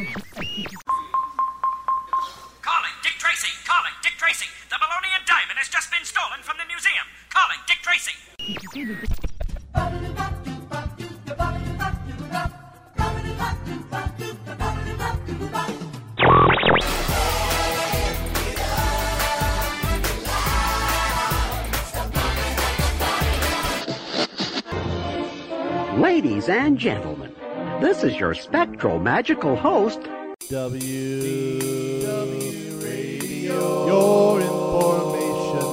Calling Dick Tracy. Calling Dick Tracy. The Malonian diamond has just been stolen from the museum. Calling Dick Tracy. Ladies and gentlemen, this is your spectral magical host, W W Radio, your information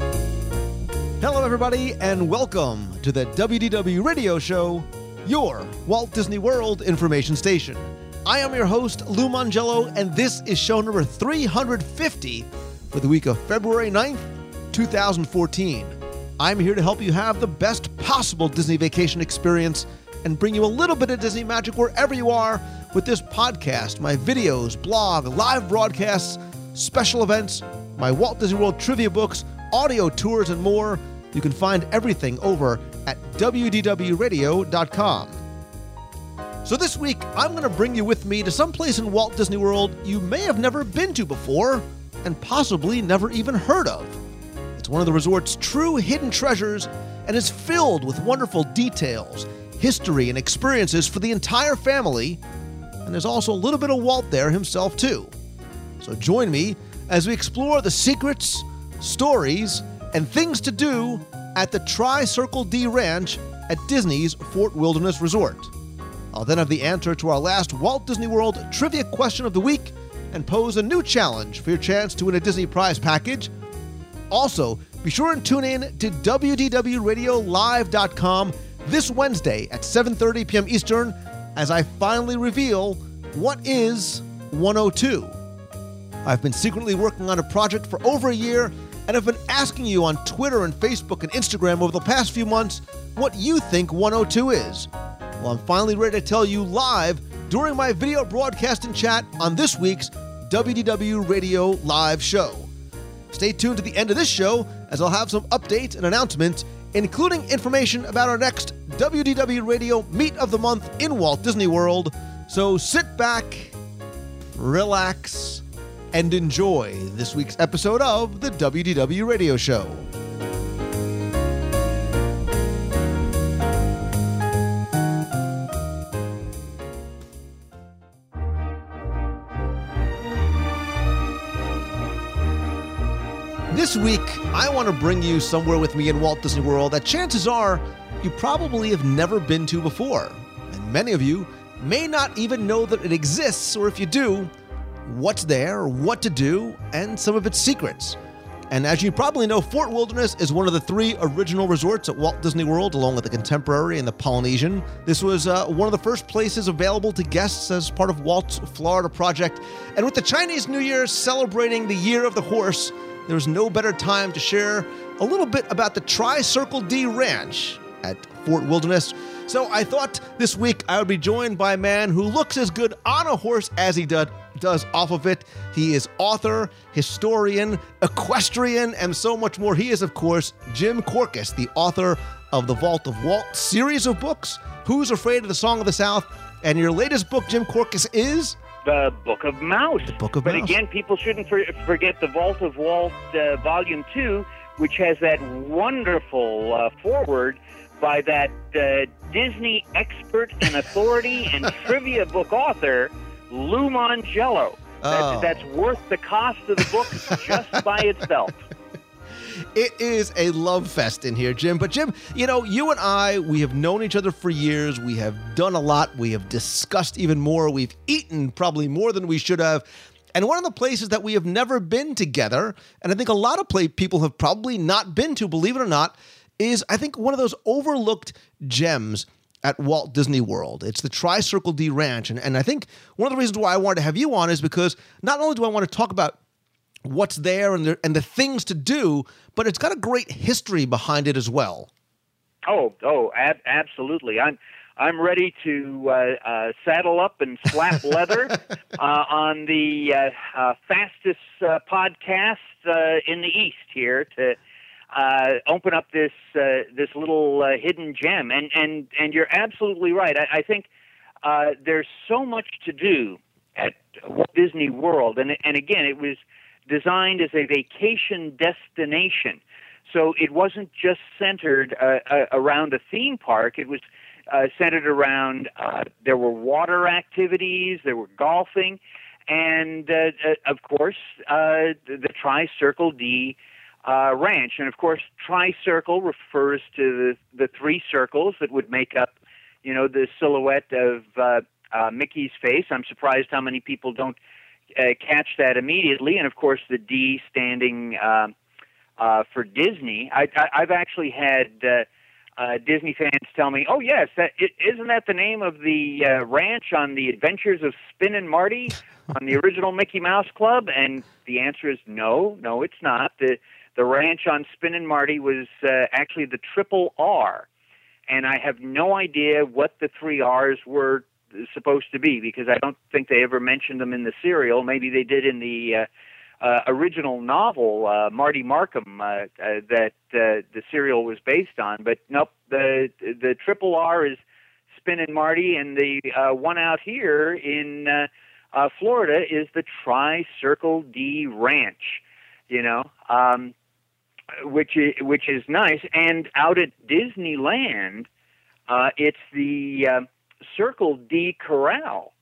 station. Hello, everybody, and welcome to the WDW Radio Show, your Walt Disney World information station. I am your host, Lou Mongello, and this is show number 350 for the week of February 9th, 2014. I'm here to help you have the best possible Disney vacation experience and bring you a little bit of Disney magic wherever you are with this podcast, my videos, blog, live broadcasts, special events, my Walt Disney World trivia books, audio tours, and more. You can find everything over at WDWRadio.com. So this week, I'm going to bring you with me to some place in Walt Disney World you may have never been to before and possibly never even heard of. It's one of the resort's true hidden treasures and is filled with wonderful details, history, and experiences for the entire family. And there's also a little bit of Walt there himself, too. So join me as we explore the secrets, stories, and things to do at the Tri Circle D Ranch at Disney's Fort Wilderness Resort. I'll then have the answer to our last Walt Disney World trivia question of the week and pose a new challenge for your chance to win a Disney prize package. Also, be sure and tune in to WDWRadioLive.com this Wednesday at 7:30 p.m. Eastern as I finally reveal what is 102. I've been secretly working on a project for over a year and I've been asking you on Twitter and Facebook and Instagram over the past few months what you think 102 is. Well, I'm finally ready to tell you live during my video broadcast and chat on this week's WDW Radio Live show. Stay tuned to the end of this show as I'll have some updates and announcements, including information about our next WDW Radio Meet of the Month in Walt Disney World. So sit back, relax, and enjoy this week's episode of the WDW Radio Show. This week, I want to bring you somewhere with me in Walt Disney World that chances are you probably have never been to before. And many of you may not even know that it exists, or if you do, what's there, what to do, and some of its secrets. And as you probably know, Fort Wilderness is one of the three original resorts at Walt Disney World, along with the Contemporary and the Polynesian. This was uh, one of the first places available to guests as part of Walt's Florida project. And with the Chinese New Year celebrating the Year of the Horse, there's no better time to share a little bit about the Tri Circle D Ranch at Fort Wilderness. So I thought this week I would be joined by a man who looks as good on a horse as he does does off of it. He is author, historian, equestrian, and so much more. He is, of course, Jim Korkis, the author of the Vault of Walt series of books, Who's Afraid of the Song of the South? And your latest book, Jim Korkis, is the Book of Mouse. The Book of but Mouse. again, people shouldn't for, forget the Vault of Walt, uh, Volume Two, which has that wonderful uh, foreword by that uh, Disney expert and authority and trivia book author Lou Mongello. Oh. That's, that's worth the cost of the book just by itself. It is a love fest in here, Jim. But, Jim, you know, you and I, we have known each other for years. We have done a lot. We have discussed even more. We've eaten probably more than we should have. And one of the places that we have never been together, and I think a lot of play people have probably not been to, believe it or not, is I think one of those overlooked gems at Walt Disney World. It's the Tri Circle D Ranch. And, and I think one of the reasons why I wanted to have you on is because not only do I want to talk about what's there and the, and the things to do, but it's got a great history behind it as well. Oh, oh, ab- absolutely. I'm I'm ready to uh, uh, saddle up and slap leather uh, on the uh, uh, fastest uh, podcast uh, in the East here to uh, open up this uh, this little uh, hidden gem. And and and you're absolutely right. I, I think uh, there's so much to do at Walt Disney World, and and again, it was designed as a vacation destination. So it wasn't just centered uh, uh, around a theme park. It was uh, centered around uh, there were water activities, there were golfing, and uh, uh, of course the, the Tri Circle D Ranch. And of course, Tri Circle refers to the, the three circles that would make up, you know, the silhouette of Mickey's face. I'm surprised how many people don't uh, catch that immediately. And of course, the D standing uh, uh, for Disney. I, I, I've actually had. Uh, uh, Disney fans tell me, "Oh yes, that it, isn't that the name of the uh, ranch on the Adventures of Spin and Marty on the original Mickey Mouse Club?" And the answer is no, no, it's not. the The ranch on Spin and Marty was uh, actually the Triple R, and I have no idea what the three R's were supposed to be because I don't think they ever mentioned them in the serial. Maybe they did in the uh, uh, original novel, uh, Marty Markham, uh, uh, that uh, the serial was based on. But nope, the the triple R is Spin and Marty, and the uh, one out here in uh, uh, Florida is the Tri Circle D Ranch. You know, um, which is, which is nice. And out at Disneyland, uh, it's the uh, Circle D Corral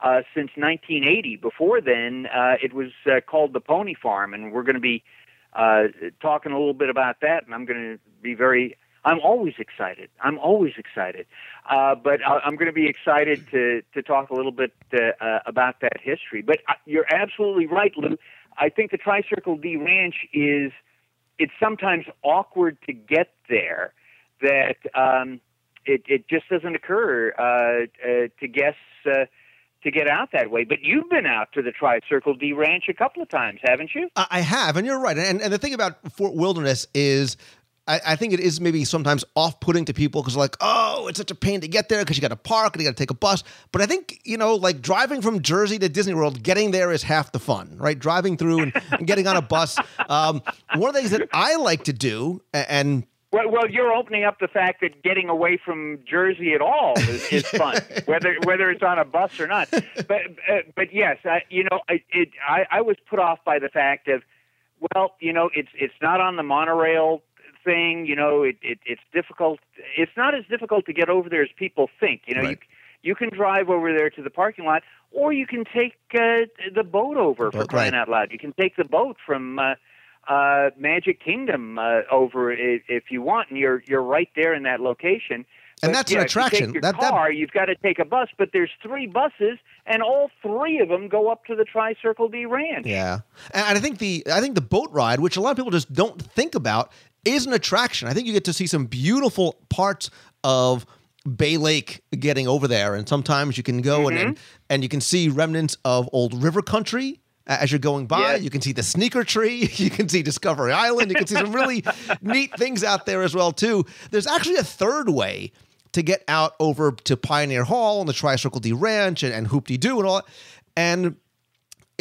uh, since 1980. Before then, uh, it was uh, called the Pony Farm, and we're going to be uh, talking a little bit about that. And I'm going to be very. I'm always excited. I'm always excited, uh, but I- I'm going to be excited to to talk a little bit uh, uh, about that history. But uh, you're absolutely right, Lou. I think the Tricircle D Ranch is. It's sometimes awkward to get there. That um, it it just doesn't occur uh, uh, to guests. Uh, to get out that way. But you've been out to the Tri Circle D Ranch a couple of times, haven't you? I have, and you're right. And, and the thing about Fort Wilderness is, I, I think it is maybe sometimes off-putting to people because like, oh, it's such a pain to get there because you got to park and you got to take a bus. But I think you know, like driving from Jersey to Disney World, getting there is half the fun, right? Driving through and, and getting on a bus. Um, one of the things that I like to do, and Well, well, you're opening up the fact that getting away from Jersey at all is, is fun, whether whether it's on a bus or not. But uh, but yes, I, you know, I, it, I I was put off by the fact of, well, you know, it's it's not on the monorail thing. You know, it, it it's difficult. It's not as difficult to get over there as people think. You know, Right. you you can drive over there to the parking lot, or you can take uh, the boat over for crying right. out loud. You can take the boat from. Uh, uh, Magic Kingdom uh, over i- if you want, and you're you're right there in that location. And But, that's an yeah, if you attraction. take your That- that- car, you've got to take a bus, but there's three buses, and all three of them go up to the Tri Circle D Ranch. Yeah, and I think the I think the boat ride, which a lot of people just don't think about, is an attraction. I think you get to see some beautiful parts of Bay Lake getting over there, and sometimes you can go and, and and you can see remnants of old river country. As you're going by, Yeah. you can see the sneaker tree. You can see Discovery Island. You can see some really neat things out there as well too. There's actually a third way to get out over to Pioneer Hall and the Tri Circle D Ranch and, and Hoop Doo and all that. And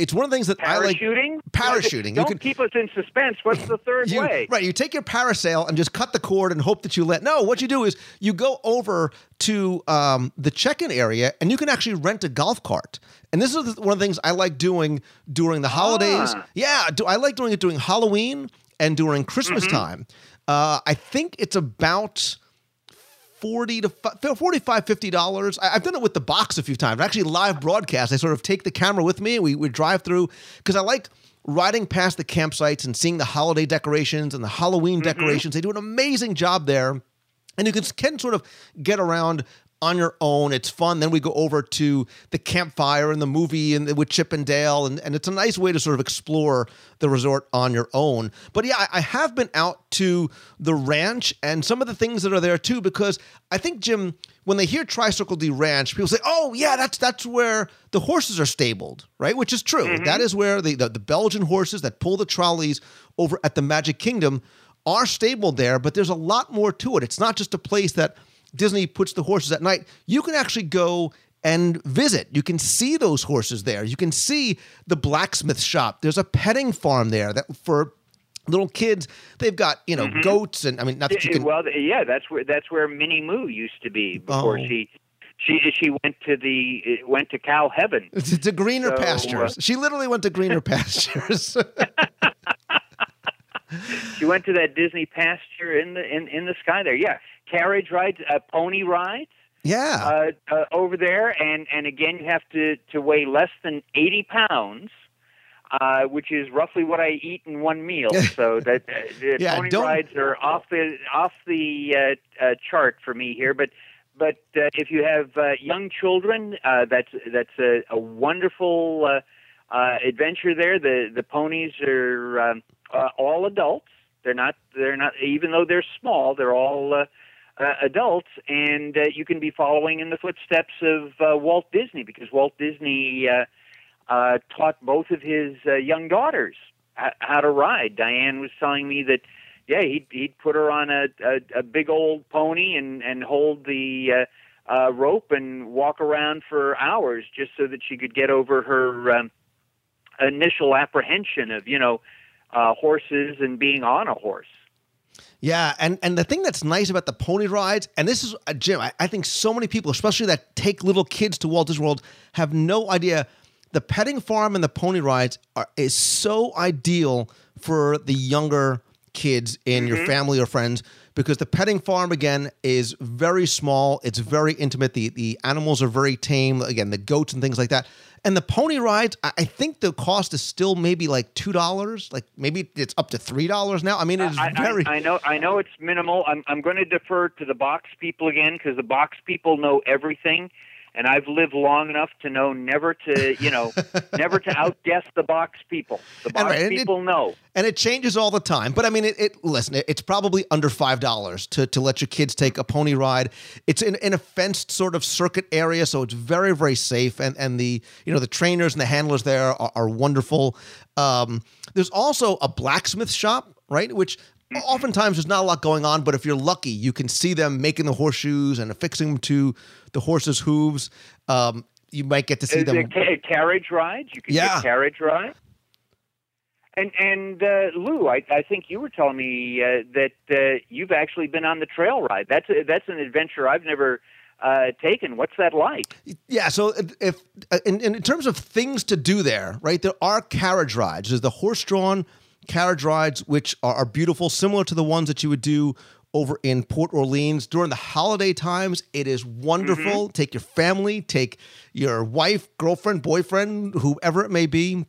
it's one of the things that I like. Parachuting? Parachuting. You Don't can- keep us in suspense. What's the third You, way? right, you take your parasail and just cut the cord and hope that you let. No, what you do is you go over to um, the check-in area and you can actually rent a golf cart. And this is one of the things I like doing during the holidays. Ah. Yeah, do, I like doing it during Halloween and during Christmas Mm-hmm. time. Uh, I think it's about 40 to fi- 45 50 dollars. I've done it with the box a few times. Actually live broadcast. I sort of take the camera with me. And we, we drive through because i like riding past the campsites and seeing the holiday decorations and the halloween mm-hmm. decorations. They do an amazing job there. And you can, can sort of get around on your own. It's fun. Then we go over to the campfire and the movie and with Chip and Dale, and, and it's a nice way to sort of explore the resort on your own. But yeah, I, I have been out to the ranch and some of the things that are there too, because I think Jim, when they hear Tri Circle D Ranch, people say, "Oh yeah, that's that's where the horses are stabled," right? Which is true. Mm-hmm. That is where the, the the Belgian horses that pull the trolleys over at the Magic Kingdom are stabled there, but there's a lot more to it. It's not just a place that Disney puts the horses at night. You can actually go and visit. You can see those horses there. You can see the blacksmith shop. There's a petting farm there that for little kids, they've got, you know, goats and I mean not that you can well, yeah, that's where that's where Minnie Moo used to be before Oh. she she she went to the went to cow heaven. To, greener So, uh, pastures. she literally went to greener pastures. She went to that Disney pasture in the in, in the sky there. Yeah, carriage rides, uh, pony rides yeah. uh, uh, over there, and and again you have to to weigh less than eighty pounds. Uh, which is roughly what I eat in one meal. So that uh, the Yeah, pony don't- rides are off the off the uh, uh, chart for me here. But but uh, if you have uh, young children, uh, that's that's a, a wonderful uh, uh, adventure there. The the ponies are um, uh, all adults. They're not they're not even though they're small. They're all uh, uh, adults, and uh, you can be following in the footsteps of uh, Walt Disney because Walt Disney uh, uh, taught both of his uh, young daughters h- how to ride. Diane was telling me that yeah, he'd he'd put her on a a, a big old pony and and hold the uh, uh, rope and walk around for hours just so that she could get over her um, initial apprehension of you know uh, horses and being on a horse. Yeah, and and the thing that's nice about the pony rides, and this is uh, Jim, I, I think so many people, especially that take little kids to Walt Disney World, have no idea. The petting farm and the pony rides are is so ideal for the younger kids in your family or friends because the petting farm again is very small. It's very intimate. The the animals are very tame. Again, the goats and things like that. And the pony rides, I think the cost is still maybe like two dollars. Like maybe it's up to three dollars now. I mean, it is I, I- very. I, know. I know it's minimal. I'm. I'm going to defer to the box people again because the box people know everything, and I've lived long enough to know never to, you know, never to outguess the box people. The box right, and it- people know. and it changes all the time. But I mean, it, it listen, it, it's probably under five dollars to to let your kids take a pony ride. It's in, in a fenced sort of circuit area, so it's very very safe. And and the you know the trainers and the handlers there are, are wonderful. Um, there's also a blacksmith shop, right, which. Oftentimes, there's not a lot going on, but if you're lucky, you can see them making the horseshoes and affixing them to the horse's hooves. Um, you might get to see Is them. ca- carriage rides? You can Yeah. get carriage rides. And and uh, Lou, I, I think you were telling me uh, that uh, you've actually been on the trail ride. That's a, that's an adventure I've never uh, taken. What's that like? Yeah, so if in, in terms of things to do there, right? There are carriage rides. There's the horse-drawn carriage rides, which are, are beautiful, similar to the ones that you would do over in Port Orleans during the holiday times. It is wonderful. Take your family, take your wife, girlfriend, boyfriend, whoever it may be.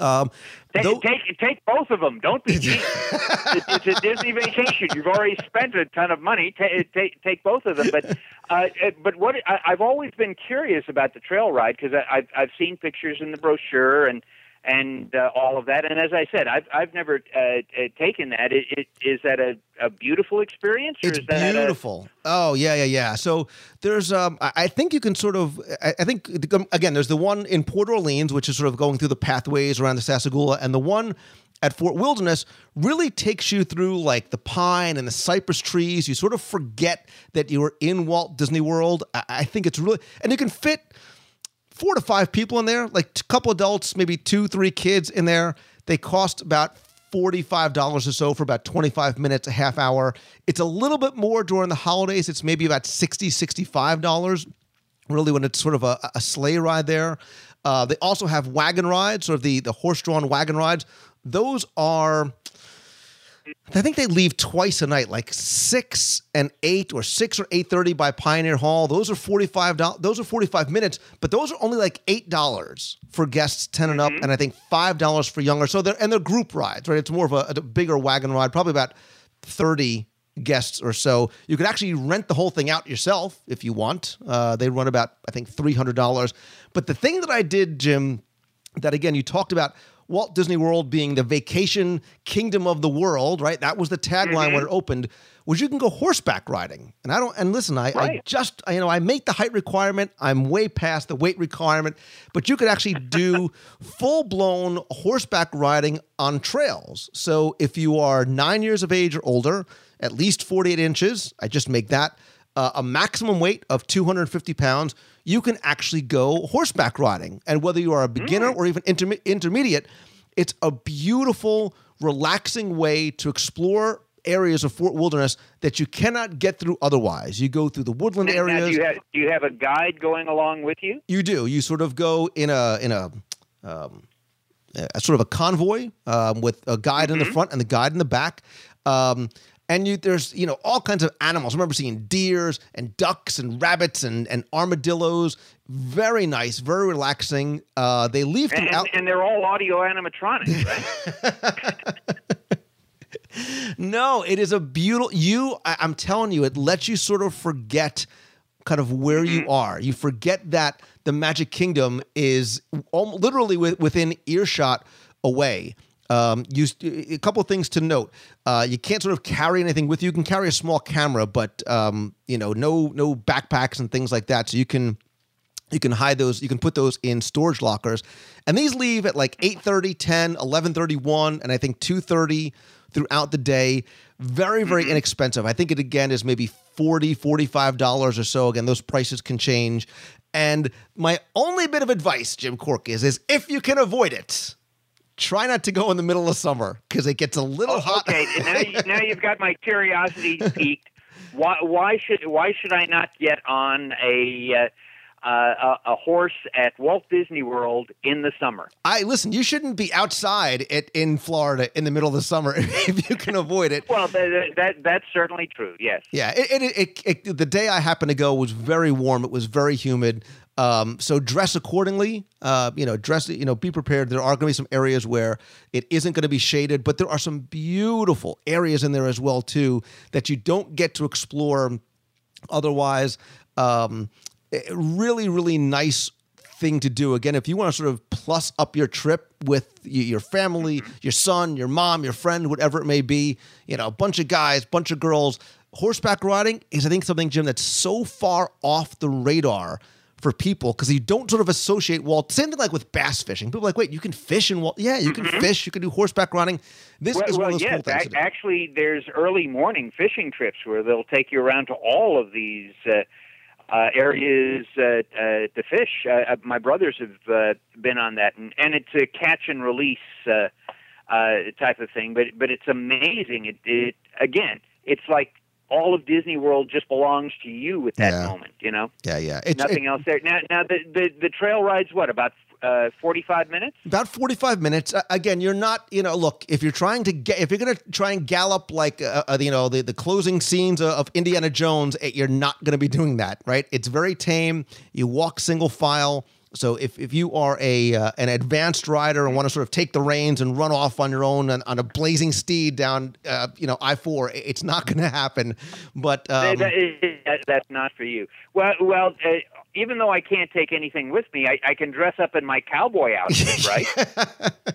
Um, Take, though- take take both of them. Don't be cheap. it's, it's a Disney vacation. You've already spent a ton of money. Take take, take both of them. But uh, but what I, I've always been curious about the trail ride because I've I've seen pictures in the brochure and and uh, all of that. And as I said, I've I've never uh, uh, taken that. It, it, is that a, a beautiful experience? Or It's is that a- beautiful. oh yeah, yeah, yeah. So there's, um, I I think you can sort of, I I think again, there's the one in Port Orleans, which is sort of going through the pathways around the Sassagoula, and the one at Fort Wilderness really takes you through like the pine and the cypress trees. You sort of forget that you were in Walt Disney World. I, I think it's really, and you can fit four to five people in there, like a couple adults, maybe two, three kids in there. They cost about $45 or so for about 25 minutes, a half hour. It's a little bit more during the holidays. It's maybe about $60, $65 really when it's sort of a, a sleigh ride there. Uh, they also have wagon rides, sort of the, the horse drawn wagon rides. Those are. I think they leave twice a night, like six and eight, or six or eight thirty by Pioneer Hall. Those are forty five dollars. Those are forty five minutes, but those are only like eight dollars for guests ten and up, and I think five dollars for younger. So they're and they're group rides, right? It's more of a, a bigger wagon ride, probably about thirty guests or so. You could actually rent the whole thing out yourself if you want. Uh, they run about I think three hundred dollars. But the thing that I did, Jim, that again you talked about Walt Disney World being the vacation kingdom of the world, right? That was the tagline when it mm-hmm. opened. Was you can go horseback riding, and I don't. And listen, I, I Right. just you know I make the height requirement. I'm way past the weight requirement, but you could actually do full blown horseback riding on trails. So if you are nine years of age or older, at least 48 inches, I just make that uh, a maximum weight of 250 pounds, you can actually go horseback riding. And whether you are a beginner or even interme- intermediate, it's a beautiful, relaxing way to explore areas of Fort Wilderness that you cannot get through otherwise. You go through the woodland Now, do areas. you have do you have a guide going along with you? You do. You sort of go in a in a, um, a sort of a convoy um, with a guide in the front and the guide in the back. Um, and you there's you know all kinds of animals. I remember seeing deers and ducks and rabbits and and armadillos. Very nice, very relaxing. Uh, they leave And, throughout. and they're all audio animatronics, right? No, it is a beautiful. You, I, I'm telling you, it lets you sort of forget kind of where you are. You forget that the Magic Kingdom is al- literally wi- within earshot away. Um, you a couple of things to note. Uh, you can't sort of carry anything with you. You can carry a small camera, but um, you know, no no backpacks and things like that. So you can you can hide those you can put those in storage lockers and these leave at like 8.30 10 11.31 and i think 2.30 throughout the day very very inexpensive i think it again is maybe 40 45 dollars or so again those prices can change and my only bit of advice jim Korkis is if you can avoid it try not to go in the middle of summer because it gets a little hot Oh, okay, now, you, now you've got my curiosity piqued. Why, why should why should I not get on a uh, uh, a, a horse at Walt Disney World in the summer? i listen you shouldn't be outside at, in florida in the middle of the summer if you can avoid it Well, that, that that's certainly true. Yes. Yeah, it, it, it, the day I happened to go was very warm. It was very humid. Um, so dress accordingly. Uh, you know, dress. You know, be prepared. There are going to be some areas where it isn't going to be shaded, but there are some beautiful areas in there as well too that you don't get to explore otherwise. Um, really, really nice thing to do. Again, if you want to sort of plus up your trip with your family, your son, your mom, your friend, whatever it may be, you know, a bunch of guys, bunch of girls, horseback riding is, I think, something, Jim, that's so far off the radar for people because you don't sort of associate Walt. Same thing like with bass fishing. People are like, wait, you can fish in Walt? Yeah, you can fish. You can do horseback riding. This Well, is one well of those yes. cool things. do. actually, there's early morning fishing trips where they'll take you around to all of these uh, uh, areas uh, uh, to fish. Uh, uh, my brothers have uh, been on that, and, and it's a catch and release uh, uh, type of thing. But but it's amazing. It, it again, it's like all of Disney World just belongs to you at that Yeah. moment. You know, yeah, yeah. It's, nothing it- else there. Now now the the, the trail rides what about uh, forty five minutes? About 45 minutes. Uh, again, you're not, you know, look, if you're trying to get, if you're going to try and gallop like, uh, uh, you know, the, the closing scenes of, of Indiana Jones, you're not going to be doing that, right? It's very tame. You walk single file. So if, if you are a uh, an advanced rider and want to sort of take the reins and run off on your own on, on a blazing steed down, uh, you know, I four, it's not going to happen. But um, that, that- that's not for you. Well, well, uh, even though I can't take anything with me, I, I can dress up in my cowboy outfit, right?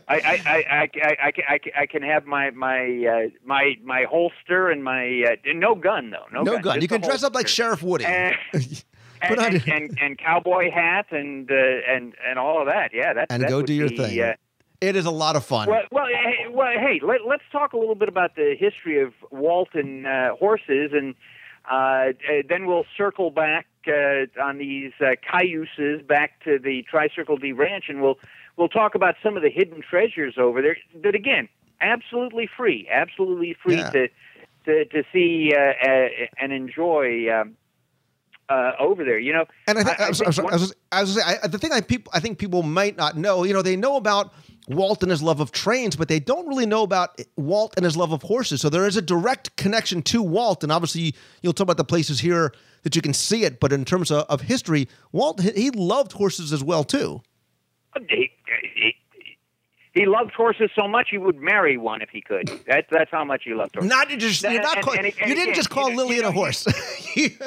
I, I, I, I, I, I, can- I, can- I can have my my uh, my my holster and my uh, no gun though. No, no gun. gun. You can dress up like. Sheriff Woody. And, and, and, and, cowboy hat and uh, and and all of that. Yeah, that and that go do your be, thing. Uh, it is a lot of fun. well, well, hey, well, hey let, let's talk a little bit about the history of Walt and uh, horses, and uh, uh, then we'll circle back uh, on these uh, cayuses back to the Tricircle D Ranch, and we'll we'll talk about some of the hidden treasures over there. That again, absolutely free, absolutely free Yeah. to to to see uh, uh, and enjoy. Um, uh, over there, you know, And I think, I, I was, think I was- I was- I was gonna say, I, the thing I people I think people might not know, you know, they know about Walt and his love of trains, but they don't really know about Walt and his love of horses. So there is a direct connection to Walt, and obviously you'll talk about the places here that you can see it. But in terms of, of history, Walt he, he loved horses as well too. he, he, he loved horses so much he would marry one if he could. That's that's how much he loved horses. Not you just you're not And- call, and- and you didn't just call you know- Lillian you a horse.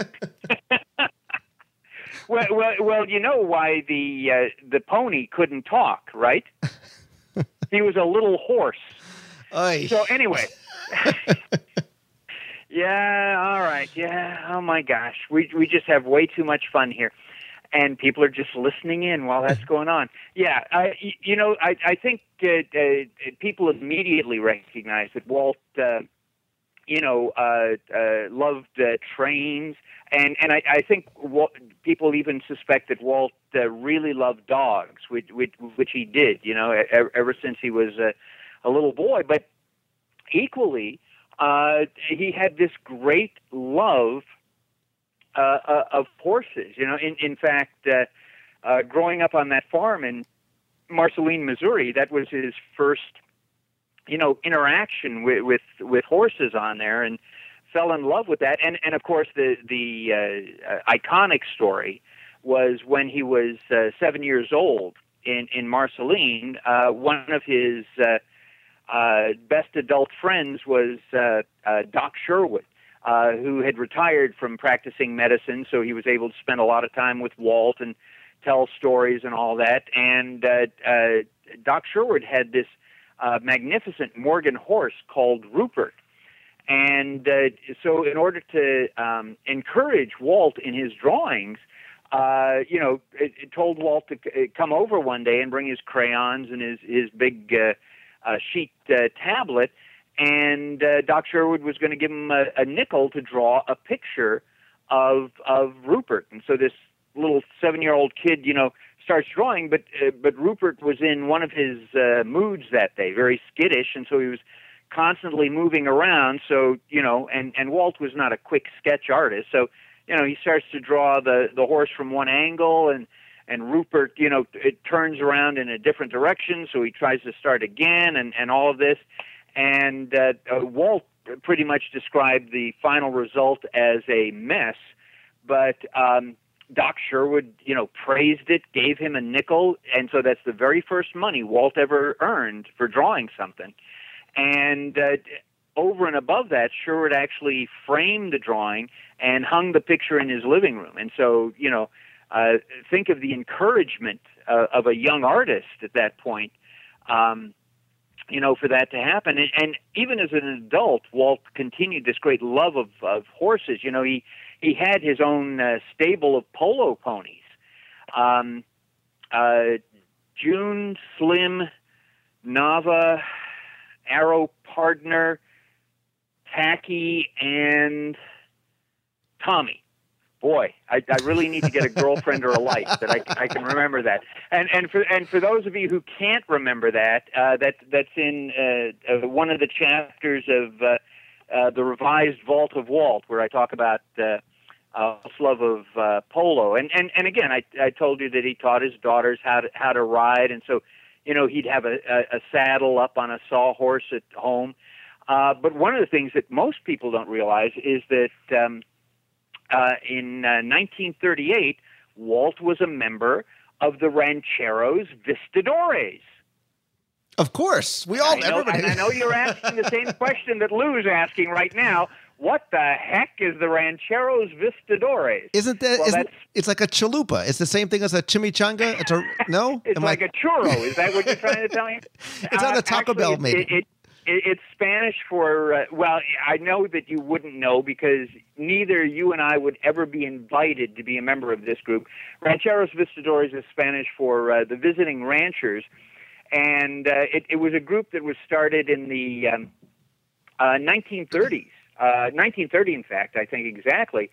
Well, well, well, you know why the uh, the pony couldn't talk, right? he was a little horse. Ay. So anyway. yeah, all right. Yeah. Oh my gosh. We we just have way too much fun here. And people are just listening in while that's going on. Yeah, I, you know, I, I think uh, uh, people immediately recognize that Walt, uh, you know, uh, uh, loved uh, trains, and and I, I think Walt, people even suspect that Walt uh, really loved dogs, which, which which he did, you know, e- ever since he was a, a little boy. But equally, uh, he had this great love uh, uh, of horses. You know, in in fact, uh, uh, growing up on that farm in Marceline, Missouri, that was his first, you know, interaction with with, with horses on there, and fell in love with that. And and of course, the the uh, iconic story was when he was uh, seven years old in in Marceline. Uh, one of his uh, uh, best adult friends was uh, uh, Doc Sherwood, uh, who had retired from practicing medicine, so he was able to spend a lot of time with Walt and tell stories and all that. And uh, uh, Doc Sherwood had this uh, magnificent Morgan horse called Rupert. And uh, so, in order to um, encourage Walt in his drawings, uh, you know, it, it told Walt to c- come over one day and bring his crayons and his his big uh, uh, sheet uh, tablet, and uh, Doc Sherwood was going to give him a, a nickel to draw a picture of of Rupert. And so this little seven year old kid, you know, starts drawing, but uh, but Rupert was in one of his uh, moods that day, very skittish, and so he was constantly moving around. So you know, and and Walt was not a quick sketch artist, so you know he starts to draw the the horse from one angle and and Rupert, you know, it turns around in a different direction, so he tries to start again, and and all of this, and uh, uh, Walt pretty much described the final result as a mess, but um, Doc Sherwood, you know, praised it, gave him a nickel, and so that's the very first money Walt ever earned for drawing something, and. Uh, over and above that, Sherwood actually framed the drawing and hung the picture in his living room. And so, you know, uh, think of the encouragement uh, of a young artist at that point, um, you know, for that to happen. And, and even as an adult, Walt continued this great love of, of horses. You know, he he had his own uh, stable of polo ponies. Um, uh, June, Slim, Nava, Arrow Partner, Tacky, and Tommy boy, I, I really need to get a girlfriend or a life that I, I can remember that. And and for and for those of you who can't remember that, uh, that that's in uh, uh, one of the chapters of uh, uh, the revised Vault of Walt, where I talk about uh, uh, love of uh, polo. And and and again, I I told you that he taught his daughters how to how to ride, and so you know he'd have a, a, a saddle up on a sawhorse at home. Uh, but one of the things that most people don't realize is that um, uh, in uh, 1938, Walt was a member of the Rancheros Vistadores. Of course, we all I know, everybody. and I know you're asking the same question that Lou's asking right now. What the heck is the Rancheros Vistadores? Isn't that? Well, isn't, it's like a chalupa. It's the same thing as a chimichanga. It's a no. It's Am like I, a churro. Is that what you're trying to tell me? It's on Uh, the Taco actually, Bell, maybe. It, it, it's Spanish for uh, well. I know that you wouldn't know because neither you and I would ever be invited to be a member of this group. Rancheros Vistadores is Spanish for uh, the visiting ranchers, and uh, it, it was a group that was started in the um, uh, 1930s. Uh, 1930, in fact, I think exactly,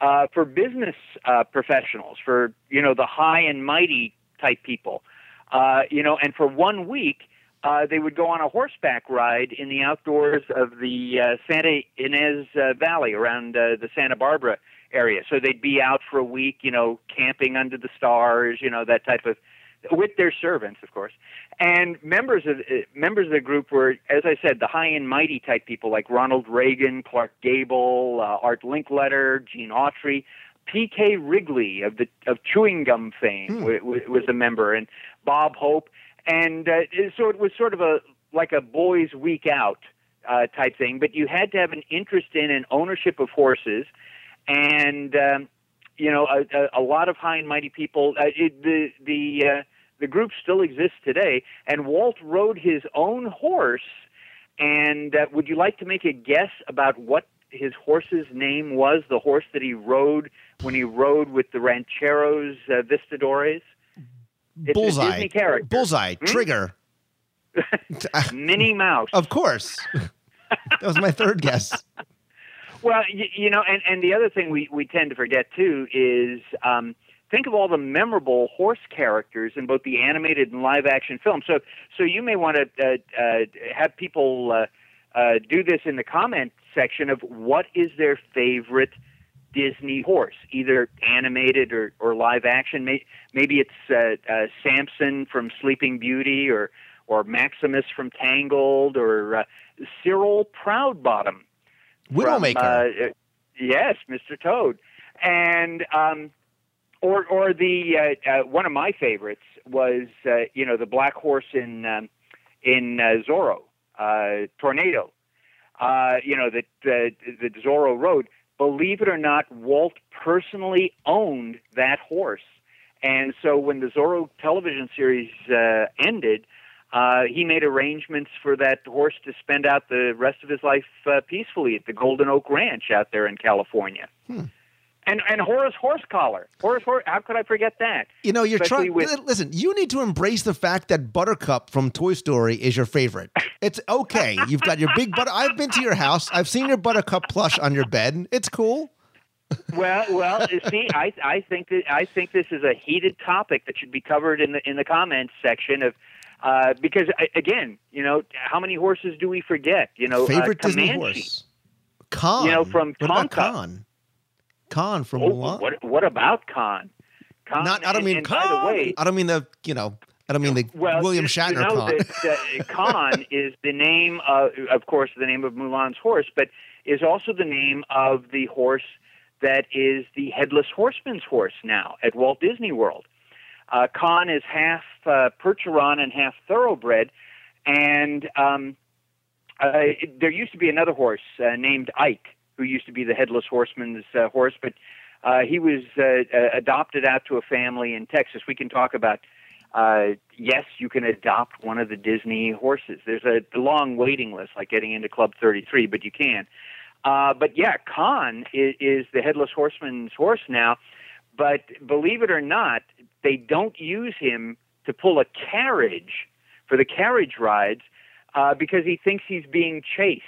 uh, for business uh, professionals, for you know the high and mighty type people, uh, you know, and for one week uh, they would go on a horseback ride in the outdoors of the uh, Santa Ynez uh, Valley around uh, the Santa Barbara area. So they'd be out for a week, you know, camping under the stars, you know, that type of with their servants, of course. And members of uh, members of the group were, as I said, the high and mighty type people like Ronald Reagan, Clark Gable, uh, Art Linkletter, Gene Autry, P.K. Wrigley of the of chewing gum fame w- w- was a member, and Bob Hope, and uh, so it was sort of a like a boys' week out uh, type thing. But you had to have an interest in and ownership of horses, and um, you know a, a, lot of high and mighty people. Uh, it, the the uh, the group still exists today, and Walt rode his own horse. And uh, would you like to make a guess about what his horse's name was? The horse that he rode when he rode with the Rancheros uh, Vistadores. It's bullseye. Disney character. Bullseye. Hmm? Trigger. Minnie Mouse. Of course. that was my third guess. Well, you, you know, and, and the other thing we, we tend to forget too is um, think of all the memorable horse characters in both the animated and live action films. So, so you may want to uh, uh, have people uh, uh, do this in the comment section of what is their favorite Disney horse, either animated or, or live action. May, maybe it's uh, uh, Samson from Sleeping Beauty, or or Maximus from Tangled, or uh, Cyril Proudbottom. Widowmaker. From, uh, yes, Mr. Toad, and um, or or the uh, uh, one of my favorites was uh, you know the black horse in um, in uh, Zorro, uh, Tornado. Uh, you know that the the Zorro rode. Believe it or not, Walt personally owned that horse, and so when the Zorro television series uh, ended, uh, he made arrangements for that horse to spend out the rest of his life uh, peacefully at the Golden Oak Ranch out there in California. Hmm. And and Horace Horsecollar, Horace Horse. How could I forget that? You know, you're trying. with- Listen, you need to embrace the fact that Buttercup from Toy Story is your favorite. It's okay. You've got your big butter. I've been to your house. I've seen your Buttercup plush on your bed. It's cool. well, well, see, I I think that I think this is a heated topic that should be covered in the in the comments section of. Uh, because again, you know, how many horses do we forget? You know, favorite uh, Disney horse. Khan. You know, from Tonka. Khan? Khan from Oh, Mulan. what what about Khan? Khan Not. I don't mean and Khan. By the way, I don't mean the. You know. I don't mean the well, William Shatner you know Khan. That, Khan is the name, of, of course, the name of Mulan's horse, but is also the name of the horse that is the headless horseman's horse now at Walt Disney World. Uh, Khan is half uh, Percheron and half thoroughbred, and um, uh, there used to be another horse uh, named Ike who used to be the headless horseman's uh, horse, but uh, he was uh, uh, adopted out to a family in Texas. We can talk about. Uh, yes, you can adopt one of the Disney horses. There's a long waiting list, like getting into Club 33, but you can. Uh, but yeah, Khan is, is the headless horseman's horse now. But believe it or not, they don't use him to pull a carriage for the carriage rides uh, because he thinks he's being chased.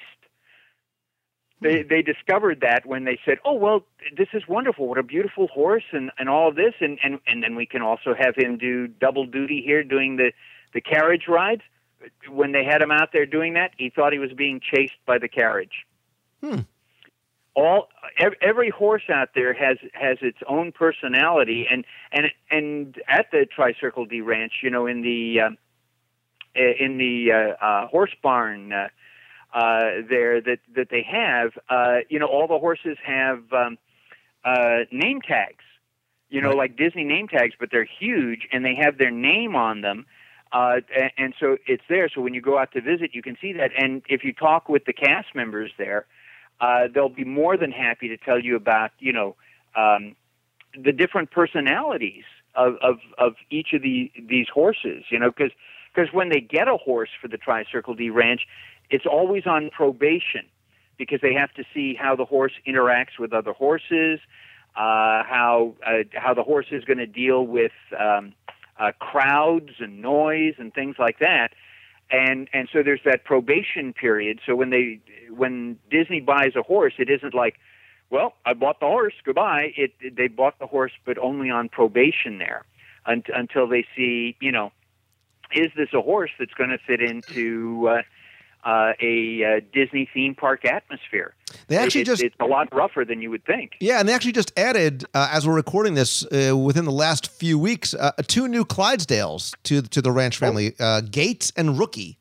They they discovered that when they said, "Oh well, this is wonderful. What a beautiful horse, and and all of this, and and and then we can also have him do double duty here, doing the the carriage rides." When they had him out there doing that, he thought he was being chased by the carriage. Hmm. All every horse out there has has its own personality, and and and at the Tricircle D Ranch, you know, in the um, in the uh, uh, horse barn. Uh, uh, there that that they have. Uh, you know, all the horses have um, uh, name tags. You know, Right. like Disney name tags, but they're huge and they have their name on them. Uh, and, and so it's there. So when you go out to visit, you can see that. And if you talk with the cast members there, uh, they'll be more than happy to tell you about you know um, the different personalities of, of, of each of the these horses. You know, because because when they get a horse for the Tricircle D Ranch, it's always on probation because they have to see how the horse interacts with other horses, uh, how uh, how the horse is going to deal with um, uh, crowds and noise and things like that. And and so there's that probation period. So when they when Disney buys a horse, it isn't like, well, I bought the horse, goodbye. It, they bought the horse, but only on probation there, un- until they see, you know, is this a horse that's going to fit into uh, uh, a uh, Disney theme park atmosphere? They actually It- just it's a lot rougher than you would think. Yeah, and they actually just added, uh, as we're recording this, uh, within the last few weeks, uh, two new Clydesdales to to the ranch family, uh, Gates and Rookie.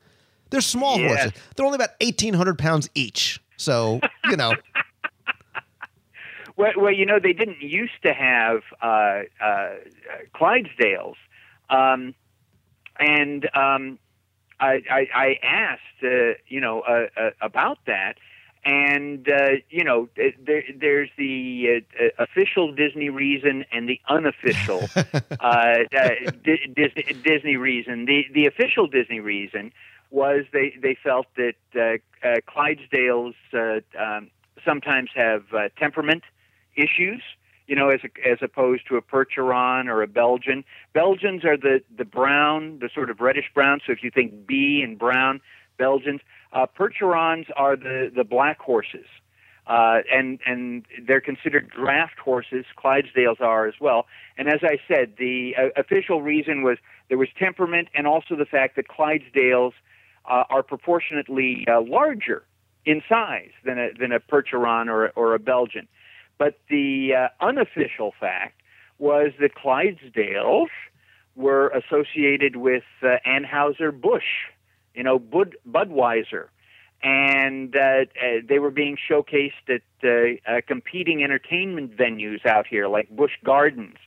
They're small Yes. horses. They're only about eighteen hundred pounds each. So you know, Well, well, you know, they didn't used to have uh, uh, Clydesdales, um, and um, I, I, I asked, uh, you know, uh, uh, about that, and uh, you know, there, there's the uh, uh, official Disney reason and the unofficial uh, uh, Disney, Disney reason. The the official Disney reason was they they felt that uh, uh, Clydesdales uh, um, sometimes have uh, temperament issues. You know, as a, as opposed to a Percheron or a Belgian. Belgians are the the brown, the sort of reddish brown. So if you think B and brown, Belgians. Uh, Percherons are the the black horses. Uh, and and they're considered draft horses. Clydesdales are as well. And as I said, the uh, official reason was there was temperament, and also the fact that Clydesdales uh, are proportionately uh, larger in size than a than a Percheron or or a Belgian. But the uh, unofficial fact was that Clydesdales were associated with uh, Anheuser Busch, you know, Bud, Budweiser, and uh, uh, they were being showcased at uh, uh, competing entertainment venues out here, like Busch Gardens,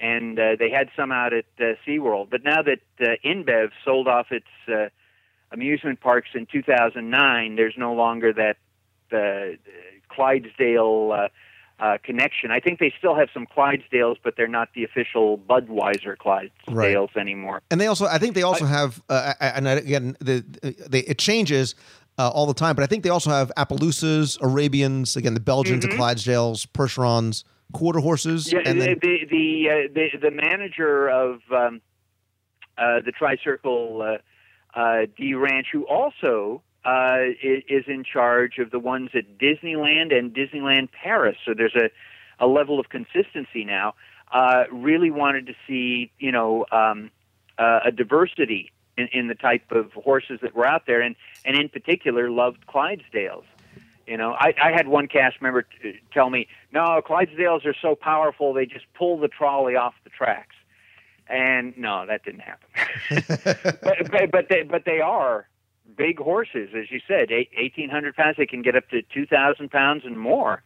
and uh, they had some out at uh, SeaWorld. But now that uh, InBev sold off its uh, amusement parks in 2009, there's no longer that uh, Clydesdale uh, connection. I think they still have some Clydesdales, but they're not the official Budweiser Clydesdales anymore. And they also, I think they also have, uh, and again, the, they, it changes uh, all the time, but I think they also have Appaloosas, Arabians, again, the Belgians, the Clydesdales, Percherons, quarter horses. Yeah, and then, the the the, uh, the the manager of um, uh, the Tricircle uh, uh, D Ranch, who also uh, is in charge of the ones at Disneyland and Disneyland Paris. So there's a a level of consistency now. Uh, really wanted to see you know um, uh, a diversity in, in the type of horses that were out there, and and in particular loved Clydesdales. You know, I, I had one cast member t- tell me, "No, Clydesdales are so powerful; they just pull the trolley off the tracks." And no, that didn't happen. but, but but they but they are big horses, as you said, eighteen hundred pounds. They can get up to two thousand pounds and more.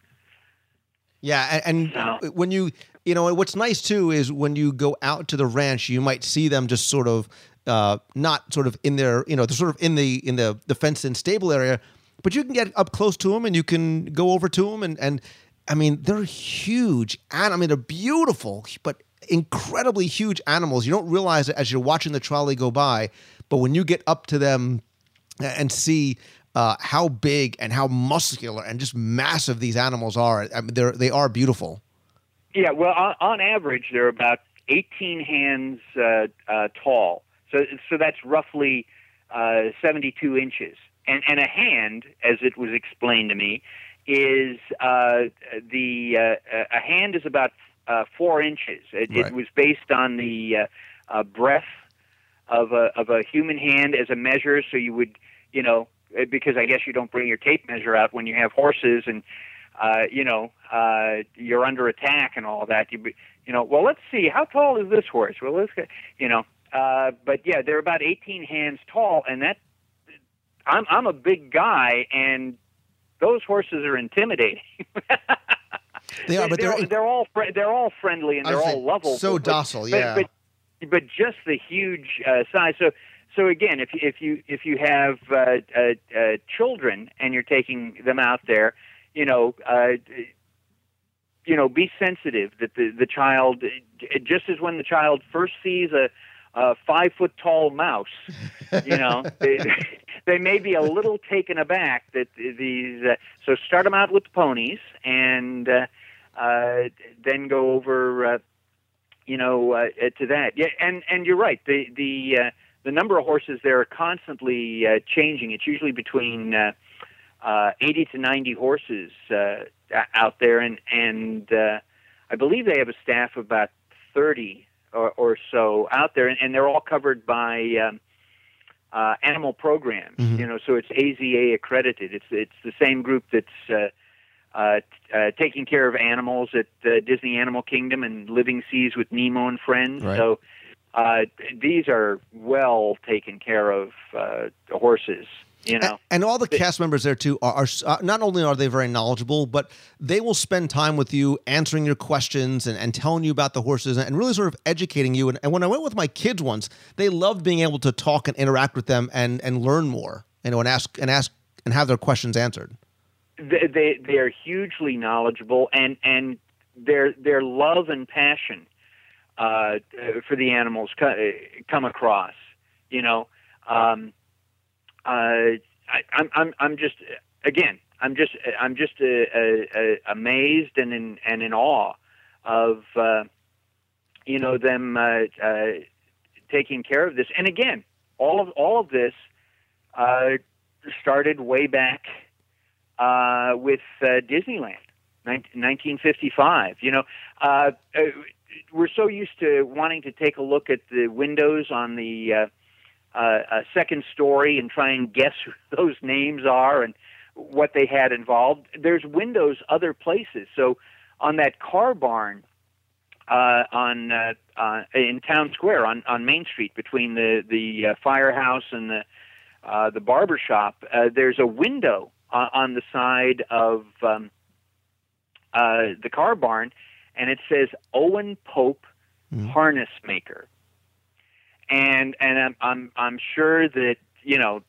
yeah, and, and So- when you, you know, what's nice too is when you go out to the ranch, you might see them just sort of, uh, not sort of in their, you know, they're sort of in the in the the fenced-in stable area, but you can get up close to them and you can go over to them and and I mean they're huge and I mean they're beautiful but incredibly huge animals. You don't realize it as you're watching the trolley go by, but when you get up to them and see uh, how big and how muscular and just massive these animals are, I mean they're they are beautiful. Yeah, well, on, on average, they're about 18 hands uh, uh, tall. So, so that's roughly uh, 72 inches. And, and a hand, as it was explained to me, is uh, the uh, a hand is about uh, four inches. It, Right. it was based on the breadth of a of a human hand as a measure. So you would, you know, uh, because I guess you don't bring your tape measure out when you have horses and uh, you know, uh, you're under attack and all that. You, be- you know, well, let's see, how tall is this horse? Well, let's, you know, uh, but yeah, they're about 18 hands tall, and that, I'm, I'm a big guy, and those horses are intimidating. They are, but they're, they're, they're all fri they're all friendly and they're all lovable. so but- docile, yeah. But, but just the huge uh, size. So so again, if you- if you if you have uh, uh, uh, children and you're taking them out there, you know. Uh, you know, be sensitive that the the child, just as when the child first sees a, a five foot tall mouse, you know, they, they may be a little taken aback that these. Uh, so start them out with the ponies, and uh, uh, then go over, uh, you know, uh, to that. Yeah, and and you're right. The the uh, the number of horses there are constantly uh, changing. It's usually between. Uh, uh, 80 to 90 horses uh, out there, and and uh, I believe they have a staff of about 30 or, or so out there, and, and they're all covered by um, uh, animal programs. You know, so it's AZA accredited. It's it's the same group that's uh, uh, uh, taking care of animals at uh, Disney Animal Kingdom and Living Seas with Nemo and Friends. Right. So. Uh, these are well taken care of uh, horses, you know. And all the cast members there too are, are uh, not only are they very knowledgeable, but they will spend time with you answering your questions and, and telling you about the horses and really sort of educating you. And, and when I went with my kids once, they loved being able to talk and interact with them and, and learn more, you know, and ask and ask and have their questions answered. They they they are hugely knowledgeable and and their their love and passion uh, for the animals co- come across. You know, um, uh, I, I'm I'm I'm just again I'm just I'm just uh, uh, uh, amazed and in and in awe of uh, you know them uh, uh, taking care of this. And again, all of all of this uh, started way back uh, with uh, Disneyland, 19, 1955. You know, uh, uh, we're so used to wanting to take a look at the windows on the uh, uh, uh, second story and try and guess who those names are, and what they had involved. There's windows other places. So on that car barn uh, on uh, uh, in Town Square on, on Main Street between the the uh, firehouse and the uh, the barber shop, uh, there's a window on, on the side of um, uh, the car barn, and it says Owen Pope Harness Maker. And and I'm I'm I'm sure that you know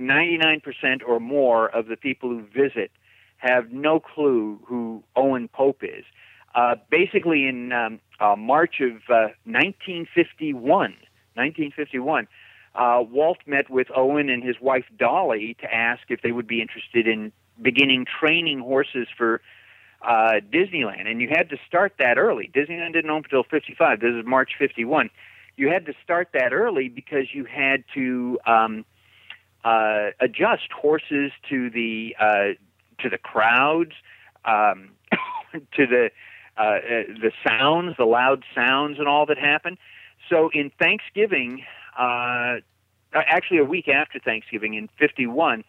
99% or more of the people who visit have no clue who Owen Pope is. Uh, basically, in um, uh, March of uh, 1951, 1951, uh, Walt met with Owen and his wife Dolly to ask if they would be interested in beginning training horses for uh, Disneyland. And you had to start that early. Disneyland didn't open until 55. This is March 51. You had to start that early because you had to um, uh, adjust horses to the uh, to the crowds, um, to the uh, uh, the sounds, the loud sounds, and all that happened. So in Thanksgiving, uh, actually a week after Thanksgiving in '51,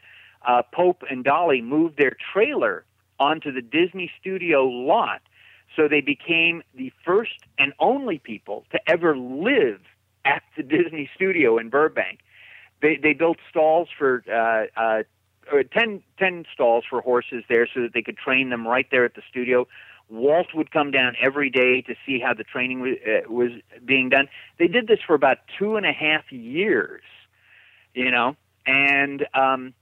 uh, Pope and Dolly moved their trailer onto the Disney Studio lot. So they became the first and only people to ever live at the Disney Studio in Burbank. They they built stalls for uh, uh, or 10, 10 stalls for horses there so that they could train them right there at the studio. Walt would come down every day to see how the training was, uh, was being done. They did this for about two and a half years, you know, and um,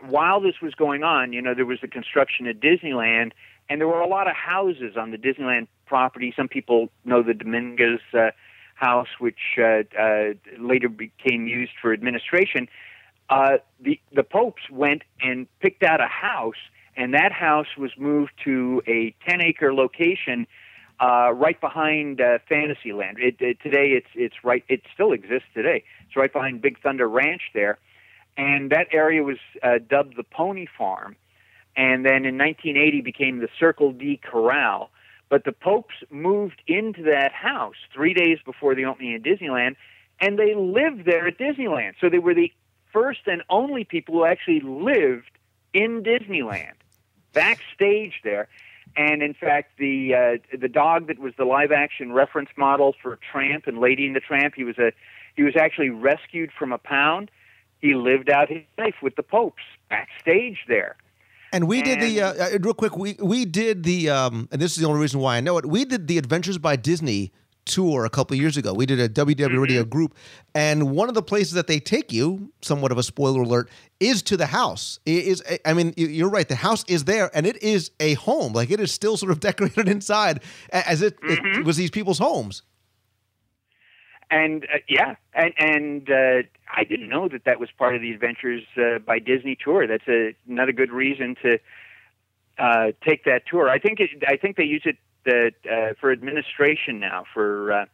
while this was going on, you know, there was the construction at Disneyland, and there were a lot of houses on the Disneyland property. Some people know the Dominguez uh, house, which uh, uh, later became used for administration. Uh, the the popes went and picked out a house, and that house was moved to a ten acre location uh, right behind uh, Fantasyland. It, it, today, it's it's right. It still exists today. It's right behind Big Thunder Ranch there, and that area was uh, dubbed the Pony Farm, and then in 1980 became the Circle D Corral. But the popes moved into that house three days before the opening of Disneyland, and they lived there at Disneyland. So they were the first and only people who actually lived in Disneyland, backstage there. And in fact, the uh, the dog that was the live action reference model for Tramp and Lady and the Tramp, he was a he was actually rescued from a pound. He lived out his life with the popes backstage there. And we did the uh, uh, real quick. We we did the um, and this is the only reason why I know it. We did the Adventures by Disney tour a couple of years ago. We did a WW Mm-hmm. Radio group, and one of the places that they take you, somewhat of a spoiler alert, is to the house. It is I mean, you- you're right. The house is there, and it is a home. Like it is still sort of decorated inside, as it, Mm-hmm. it was these people's homes. and uh, yeah, and and uh, I didn't know that that was part of the Adventures uh, by Disney tour. That's a, another good reason to uh, take that tour. I think it, I think they use it uh, uh, for administration now for uh,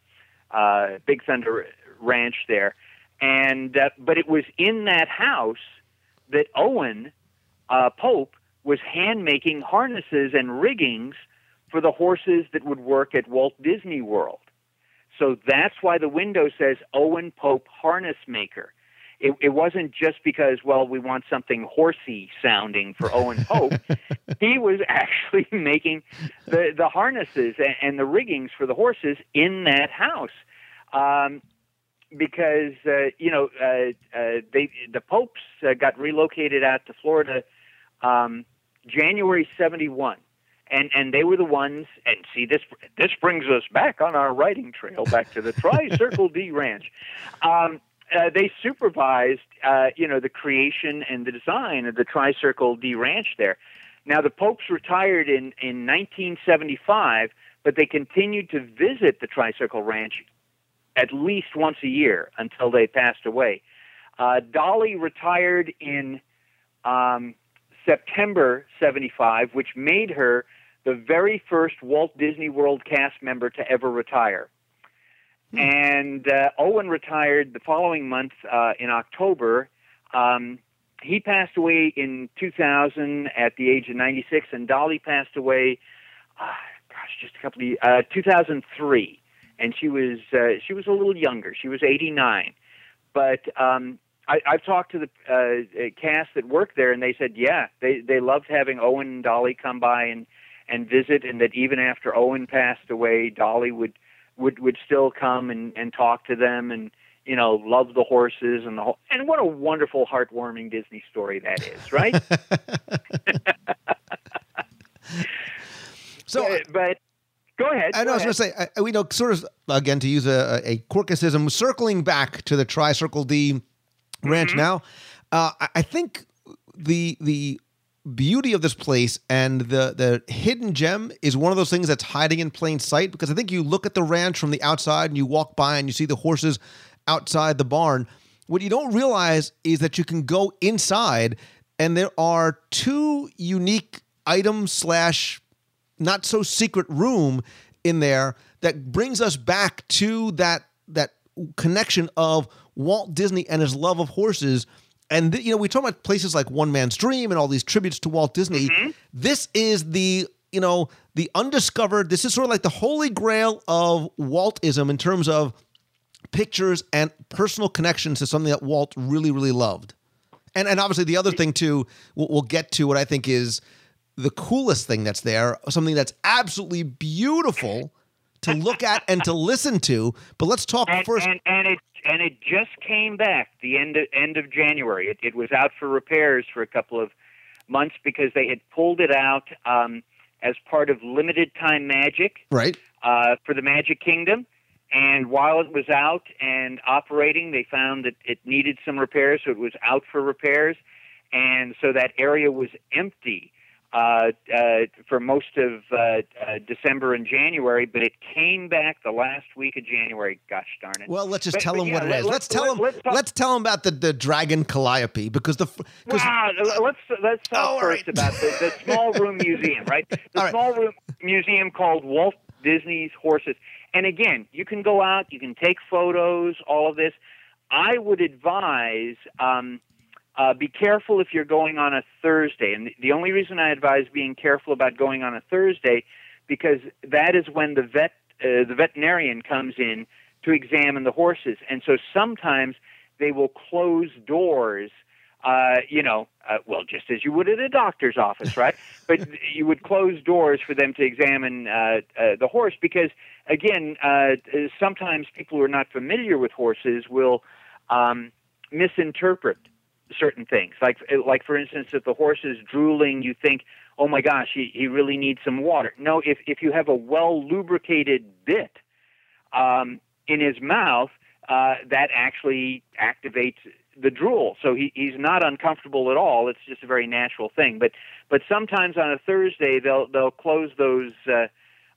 uh, Big Thunder Ranch there, and uh, but it was in that house that Owen uh, Pope was hand making harnesses and riggings for the horses that would work at Walt Disney World. So that's why the window says Owen Pope Harness Maker. It, it wasn't just because, well, we want something horsey sounding for Owen Pope. he was actually making the, the harnesses and, and the riggings for the horses in that house. Um, because uh, you know uh, uh, they the popes uh, got relocated out to Florida um, January '71, and and they were the ones. And see this this brings us back on our writing trail back to the Tri Circle D Ranch. Um, uh, they supervised uh, you know the creation and the design of the Tri Circle D Ranch there. Now the popes retired in in 1975, but they continued to visit the Tri Circle Ranch at least once a year until they passed away. Uh, Dolly retired in um, September 75, which made her the very first Walt Disney World cast member to ever retire. And uh, Owen retired the following month uh, in October. Um, he passed away in 2000 at the age of 96, and Dolly passed away, uh, gosh, just a couple of uh, 2003 and she was uh, she was a little younger. She was 89, but um, I, I've talked to the uh, uh, cast that worked there, and they said, yeah, they they loved having Owen and Dolly come by and and visit, and that even after Owen passed away, Dolly would would would still come and and talk to them and you know love the horses and the whole and what a wonderful heartwarming Disney story that is, right? so but, but go ahead. I, know, I was going to say, I, we know, sort of, again, to use a, a Korkisism, circling back to the Tri Circle D ranch Mm-hmm. now, uh, I, I think the the beauty of this place and the the hidden gem is one of those things that's hiding in plain sight because I think you look at the ranch from the outside and you walk by and you see the horses outside the barn. What you don't realize is that you can go inside and there are two unique items slash not so secret room in there that brings us back to that that connection of Walt Disney and his love of horses. And th- you know, we talk about places like One Man's Dream and all these tributes to Walt Disney. Mm-hmm. This is the you know the undiscovered. This is sort of like the holy grail of Waltism in terms of pictures and personal connections to something that Walt really really loved. And and obviously the other mm. thing too, we'll, we'll get to what I think is the coolest thing that's there, something that's absolutely beautiful to look at and to listen to. But let's talk and, first. and and it and it just came back the end of, end of January. It, it was out for repairs for a couple of months because they had pulled it out um, as part of limited time magic right. uh, for the Magic Kingdom. And while it was out and operating, they found that it needed some repairs, so it was out for repairs. And so that area was empty uh, uh, for most of uh, uh, December and January, but it came back the last week of January. Gosh darn it! Well, let's just But- tell them yeah, what it is. let- is. let's- Let's tell them. let's Let's, tell them about the, the dragon calliope because the because Wow, let's let's talk Oh, first right. about the, the small room museum, right? The All right. small room museum called Walt Disney's Horses. And again, you can go out, you can take photos, all of this. I would advise um, uh, be careful if you're going on a Thursday. And the, only reason I advise being careful about going on a Thursday because that is when the vet uh, the veterinarian comes in to examine the horses, and so sometimes they will close doors. Uh, you know, uh, well, just as you would at a doctor's office, right? but you would close doors for them to examine uh, uh, the horse because, again, uh, sometimes people who are not familiar with horses will um, misinterpret certain things. Like, like for instance, if the horse is drooling, you think, "Oh my gosh, he, he really needs some water." No, if if you have a well lubricated bit um, in his mouth, uh, that actually activates the drool. So he, he's not uncomfortable at all. It's just a very natural thing. But but sometimes on a Thursday they'll they'll close those. Uh,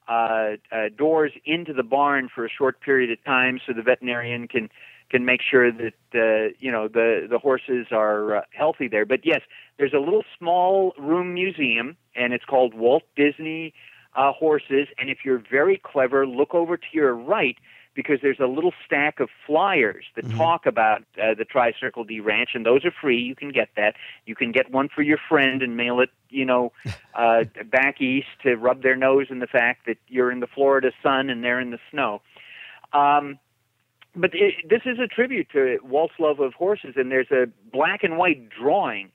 uh, uh, doors into the barn for a short period of time, so the veterinarian can can make sure that uh, you know the the horses are uh, healthy there. But yes, there's a little small room museum, and it's called Walt Disney uh, Horses. And if you're very clever, look over to your right because there's a little stack of flyers that talk about uh, the Tri Circle D Ranch, and those are free. You can get that. You can get one for your friend and mail it, you know, uh, back east to rub their nose in the fact that you're in the Florida sun and they're in the snow. Um, but it, this is a tribute to Walt's love of horses, and there's a black and white drawing,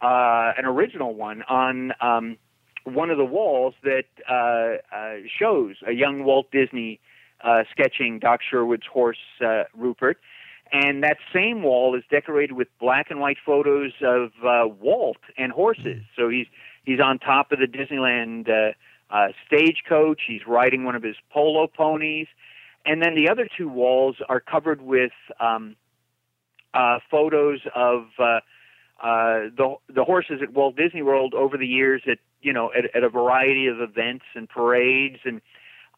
uh, an original one on um, one of the walls that uh, uh, shows a young Walt Disney uh, sketching Doc Sherwood's horse uh, Rupert. And that same wall is decorated with black and white photos of uh, Walt and horses. So he's he's on top of the Disneyland uh, uh, stagecoach. He's riding one of his polo ponies, and then the other two walls are covered with um, uh, photos of uh, uh, the the horses at Walt Disney World over the years at you know at, at a variety of events and parades. And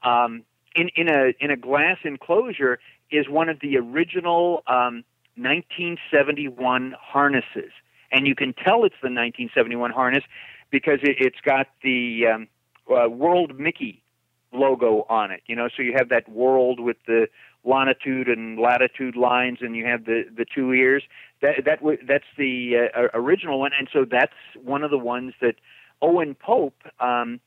um, in in a in a glass enclosure is one of the original um, 1971 harnesses, and you can tell it's the 1971 harness because it, it's got the um, uh, World Mickey logo on it. You know, so you have that world with the longitude and latitude lines, and you have the the two ears. That that that's the uh, original one, and so that's one of the ones that Owen Pope um,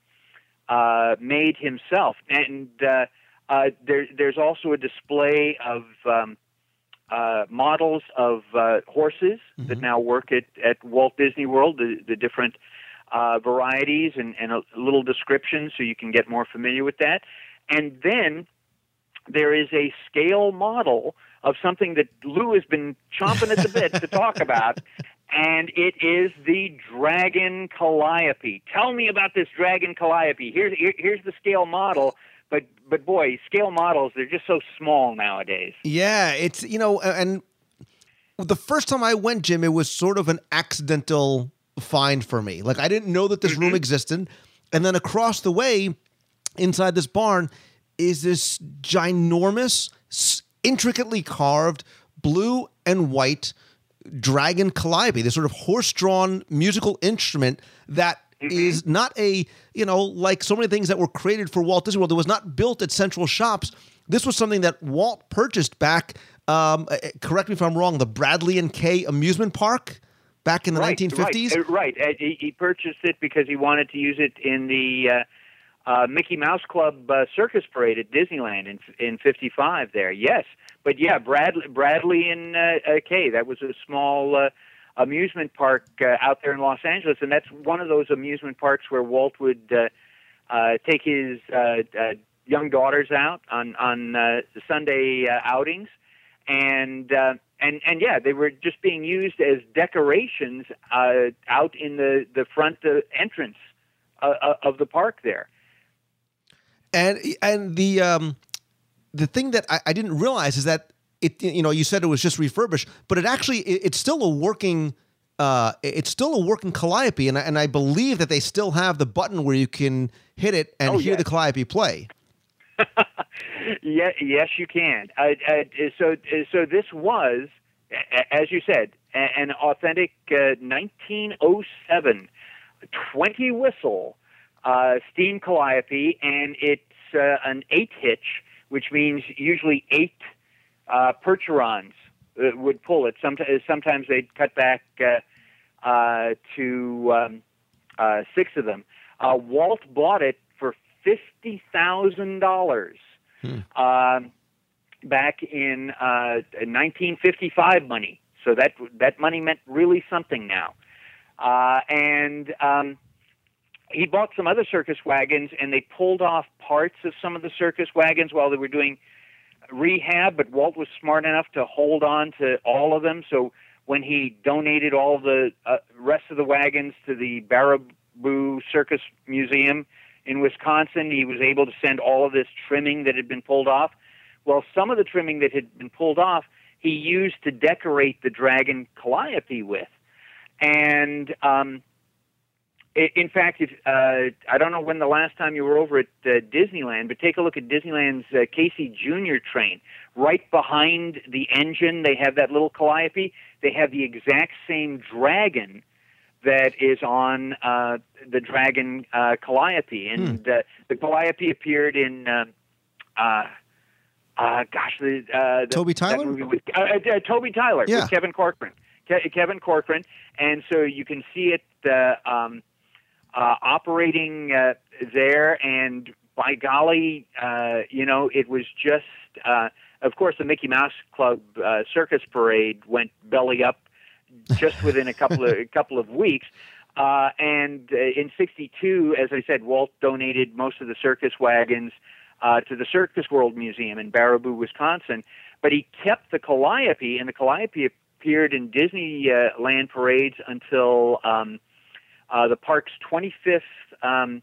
uh, made himself. And uh, uh, there, there's also a display of um, uh, models of uh, horses that now work at, at Walt Disney World, the, the different uh, varieties and, and a little description so you can get more familiar with that. And then there is a scale model of something that Lou has been chomping at the bit to talk about, and it is the Dragon Calliope. Tell me about this Dragon Calliope. Here's here, here's the scale model, but but boy, scale models they're just so small nowadays. Yeah, it's you know, and the first time I went, Jim, it was sort of an accidental find for me. Like I didn't know that this room existed, and then across the way, inside this barn, is this ginormous, intricately carved blue and white dragon calliope, this sort of horse-drawn musical instrument that is not a you know like so many things that were created for Walt Disney World. It was not built at Central Shops. This was something that Walt purchased back. Um, uh, correct me if I'm wrong. The Bradley and Kaye amusement park back in the right, 1950s. Right, uh, right. Uh, he, he purchased it because he wanted to use it in the uh, uh, Mickey Mouse Club uh, circus parade at Disneyland in in '55. There, yes, but yeah, Bradley, Bradley and uh, uh, Kaye. That was a small uh, amusement park uh, out there in Los Angeles, and that's one of those amusement parks where Walt would uh, uh, take his uh, uh, young daughters out on on uh, Sunday uh, outings, and uh, and and yeah, they were just being used as decorations uh, out in the the front uh, entrance uh, of the park there. and and the um the thing that I, I didn't realize is that it you know you said it was just refurbished but it actually it, it's still a working uh it's still a working calliope and I, and I believe that they still have the button where you can hit it and Oh, hear yeah. the calliope play Yeah, yes, you can. So, so this was, as you said, an authentic uh, 1907 20 whistle uh, steam calliope, and it's uh, an eight hitch, which means usually eight uh, percherons would pull it. Sometimes, sometimes they'd cut back to um, six of them. Walt bought it for fifty thousand dollars um, back in uh, 1955 money. So that that money meant really something now. Uh, and um, he bought some other circus wagons, and they pulled off parts of some of the circus wagons while they were doing rehab. But Walt was smart enough to hold on to all of them. So when he donated all the uh, rest of the wagons to the Baraboo Circus Museum in Wisconsin, he was able to send all of this trimming that had been pulled off. Well, some of the trimming that had been pulled off, he used to decorate the Dragon Calliope with. And um, i- in fact, if uh, I don't know when the last time you were over at uh, Disneyland, but take a look at Disneyland's uh, Casey Junior train. Right behind the engine, they have that little calliope. They have the exact same dragon that is on uh, the Dragon uh, Calliope, and uh, the Calliope appeared in. Um, uh, uh, gosh, the, uh, the Toby Tyler? movie with uh, uh, uh, Toby Tyler Yeah. with Kevin Corcoran. Ke- Kevin Corcoran, and so you can see it uh, um, uh, operating uh, there. And by golly, uh, you know, it was just. Uh, of course, the Mickey Mouse Club uh, circus parade went belly up just within a couple of a couple of weeks. Uh, and uh, in '62, as I said, Walt donated most of the circus wagons uh, to the Circus World Museum in Baraboo, Wisconsin. But he kept the Calliope, and the Calliope appeared in Disneyland parades until um, uh, the park's 25th um,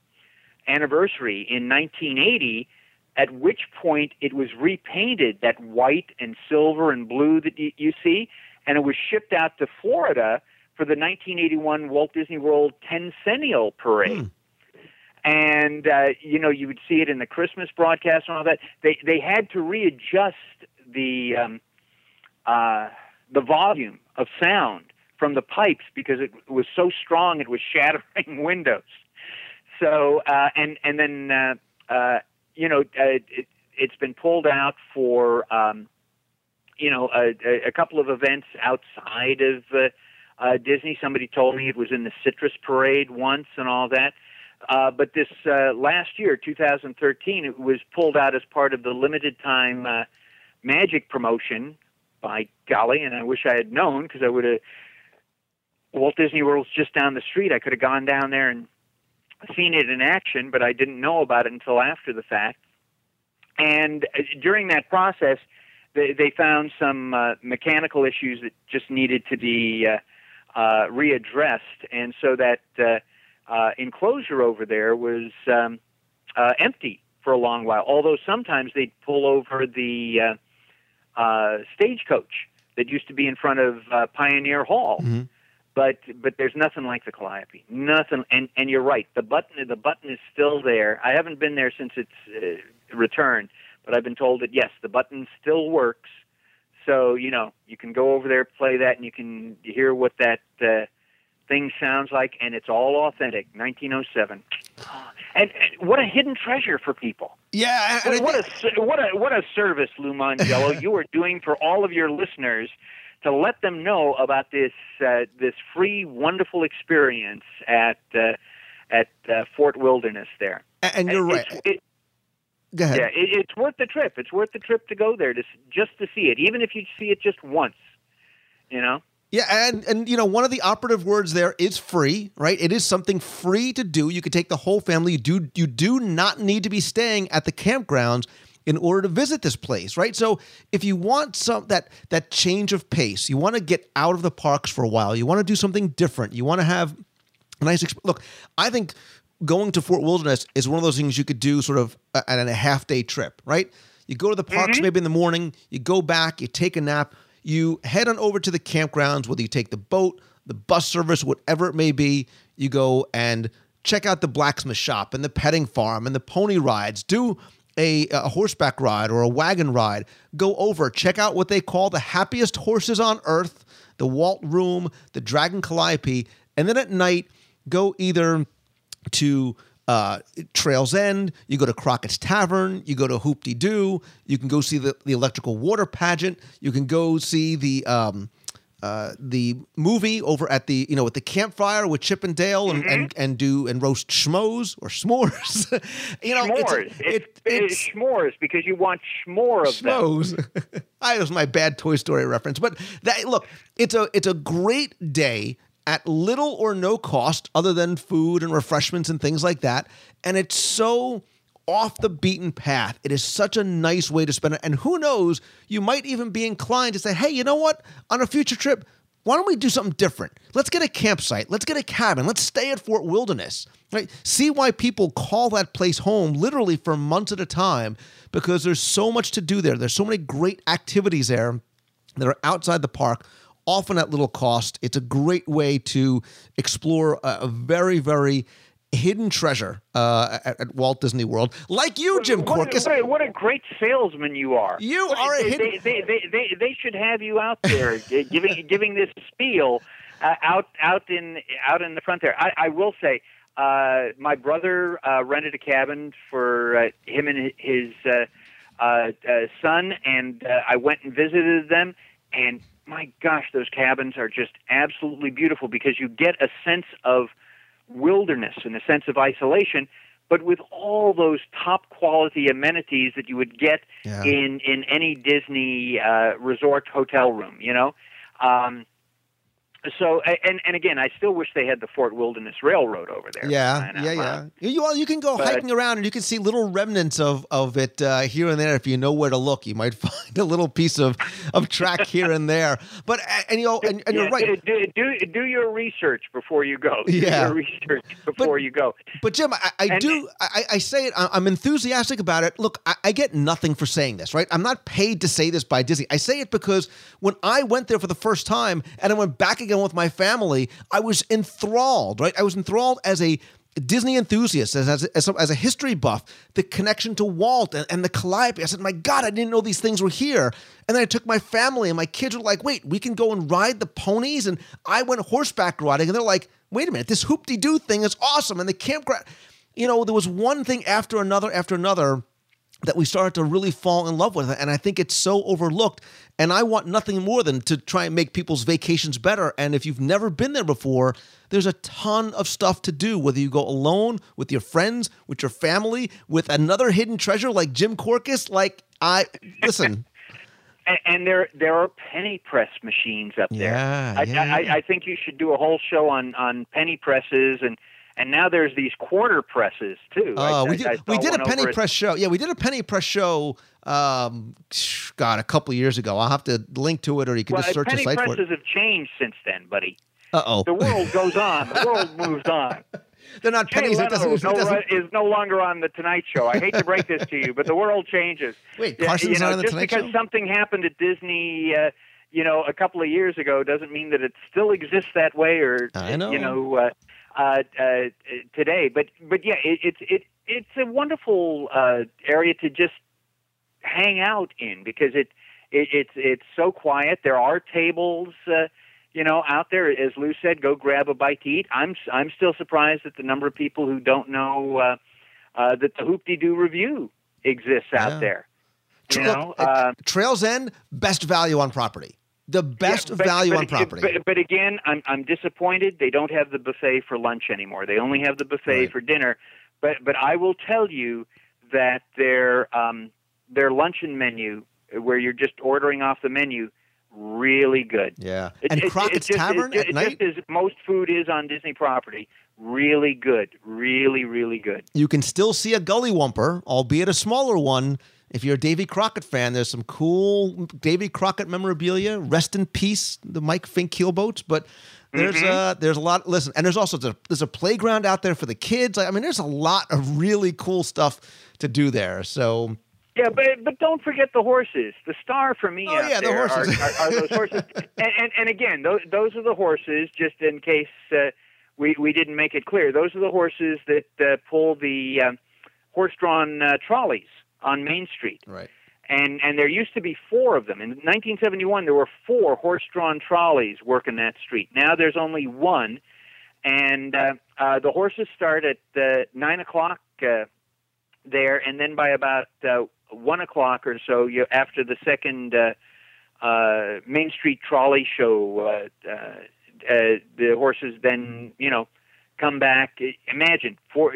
anniversary in 1980. At which point it was repainted that white and silver and blue that you see, and it was shipped out to Florida for the 1981 Walt Disney World Tencennial Parade and uh, you know you would see it in the Christmas broadcast and all that. They they had to readjust the um, uh, the volume of sound from the pipes because it was so strong it was shattering windows. So uh, and and then uh, uh, you know uh, it, it's been pulled out for um, you know a, a- couple of events outside of. Uh, uh, Disney. Somebody told me it was in the Citrus Parade once and all that. Uh, but this uh, last year, 2013, it was pulled out as part of the limited time uh, magic promotion by golly, and I wish I had known because I would have. Walt Disney World's just down the street. I could have gone down there and seen it in action, but I didn't know about it until after the fact. And uh, during that process, they, they found some uh, mechanical issues that just needed to be uh, uh, readdressed, and so that uh, uh, enclosure over there was um, uh, empty for a long while. Although sometimes they'd pull over the uh, uh, stagecoach that used to be in front of uh, Pioneer Hall. Mhm. But but there's nothing like the Calliope. Nothing. And and you're right. The button the button is still there. I haven't been there since its uh, return, but I've been told that yes, the button still works. So you know you can go over there, play that, and you can hear what that uh, thing sounds like, and it's all authentic. 1907. And, and what a hidden treasure for people. Yeah, and What, think- a what a what a service, Lou Mongello, you are doing for all of your listeners to let them know about this uh, this free, wonderful experience at uh, at uh, Fort Wilderness. There, and you're right. It, Go ahead. yeah, it, it's worth the trip. It's worth the trip to go there to just to see it, even if you see it just once. You know. Yeah, and and you know one of the operative words there is free, right? It is something free to do. You could take the whole family. You do you do not need to be staying at the campgrounds in order to visit this place, right? So if you want some that that change of pace, you want to get out of the parks for a while. You want to do something different. You want to have a nice exp- look. I think going to Fort Wilderness is one of those things you could do sort of uh, at a half day trip, right? You go to the parks maybe in the morning, you go back, you take a nap, you head on over to the campgrounds, whether you take the boat, the bus service, whatever it may be, you go and check out the blacksmith shop and the petting farm and the pony rides. Do a, a horseback ride or a wagon ride. Go over, check out what they call the happiest horses on earth, the Walt Room, the Dragon Calliope, and then at night, go either to uh, Trails End, you go to Crockett's Tavern, you go to Hoop De Doo, you can go see the, the electrical water pageant, you can go see the um, uh, the movie over at the you know at the campfire with Chip and Dale and, and, and do and roast schmoes or s'mores. you know, it's, S'mores. it, It's, s'mores because you want s'more of them. I was my bad Toy Story reference, but that look, it's a it's a great day at little or no cost other than food and refreshments and things like that, and it's so off the beaten path. It is such a nice way to spend it, and who knows, you might even be inclined to say, "Hey, you know what? On a future trip." Why don't we do something different? Let's get a campsite. Let's get a cabin. Let's stay at Fort Wilderness. Right? See why people call that place home literally for months at a time because there's so much to do there. There's so many great activities there that are outside the park, often at little cost. It's a great way to explore a, a very, very hidden treasure uh, at, at Walt Disney World, like you, Jim What a, Korkis. what, a, what a great salesman you are! You What are a they, hidden- they, they, they, they, should have you out there giving giving this spiel uh, out out in out in the front there. I, I will say, uh, my brother uh, rented a cabin for uh, him and his uh, uh, uh, son, and uh, I went and visited them. And my gosh, those cabins are just absolutely beautiful because you get a sense of wilderness and a sense of isolation, but with all those top quality amenities that you would get Yeah. in in any Disney uh, resort hotel room. You know. Um, so and and again, I still wish they had the Fort Wilderness Railroad over there. Yeah, yeah, yeah. You, well, you can go But- hiking around and you can see little remnants of of it uh, here and there if you know where to look. You might find a little piece of of track here and there. But and you know, and, and you're right. Do, do do your research before you go. Do Yeah. your research before you go. But Jim, I, I And- do. I, I say it. I'm enthusiastic about it. Look, I, I get nothing for saying this, right? I'm not paid to say this by Disney. I say it because when I went there for the first time and I went back again with my family, I was enthralled, right? I was enthralled as a Disney enthusiast, as as a, as a, history buff, the connection to Walt and, and the Calliope. I said, "My God, I didn't know these things were here." And then I took my family, and my kids were like, "Wait, we can go and ride the ponies?" And I went horseback riding, and they're like, "Wait a minute, this hoop de doo thing is awesome!" And the campground, you know, there was one thing after another after another that we started to really fall in love with it. And I think it's so overlooked. And I want nothing more than to try and make people's vacations better. And if you've never been there before, there's a ton of stuff to do, whether you go alone, with your friends, with your family, with another hidden treasure like Jim Korkis. Like, I, listen. and, and there there are penny press machines up there. Yeah, I, yeah, I, yeah. I think you should do a whole show on on penny presses and and now there's these quarter presses too. I- Oh, we did I we did a penny press show. Yeah, we did a penny press show. Um, God, a couple years ago. I'll have to link to it, or you can Well, just search the site for it. Penny presses have changed since then, buddy. Uh oh, The world goes on. The world moves on. they're not Jay pennies. It Leno doesn't, no, it doesn't- is no longer on the Tonight Show. I hate to break this to you, but the world changes. Wait, Carson's you know, not on the Tonight Show. just because something happened at Disney, uh, you know, a couple of years ago, doesn't mean that it still exists that way, or I know. you know, uh, uh, uh, today. But but yeah, it, it's it it's a wonderful uh, area to just hang out in because it, it it's it's so quiet. There are tables. Uh, you know, out there, as Lou said, go grab a bite to eat. I'm I'm still surprised at the number of people who don't know uh, uh, that the Hoop-Dee-Doo Revue exists Yeah. out there. You know, uh, Trails End, best value on property. The best yeah, but- value but- on property. But, but again, I'm I'm disappointed they don't have the buffet for lunch anymore. They only have the buffet Right. for dinner. But but I will tell you that their um, their luncheon menu, where you're just ordering off the menu, really good. yeah, It- and it- Crockett's it just, Tavern it, at night. Just as most food is on Disney property, really good, really really good. You can still see a Gullywhumper, albeit a smaller one. If you're a Davy Crockett fan, there's some cool Davy Crockett memorabilia. Rest in peace, the Mike Fink keelboats. But there's Mm-hmm. uh there's a lot. Listen, and there's also there's a playground out there for the kids. I mean, there's a lot of really cool stuff to do there. So Yeah, but but don't forget the horses. The star for me Oh, out yeah, the there horses. Are, are, are those horses. and, and and again, those those are the horses. Just in case uh, we we didn't make it clear, those are the horses that uh, pull the um, horse-drawn uh, trolleys on Main Street. right, And and there used to be four of them. In 1971, there were four horse-drawn trolleys working that street. Now there's only one, and uh, uh, the horses start at uh, nine o'clock uh, there, and then by about uh, one o'clock or so, you after the second uh, uh, Main Street trolley show, uh, uh, uh, the horses then you know come back. Imagine four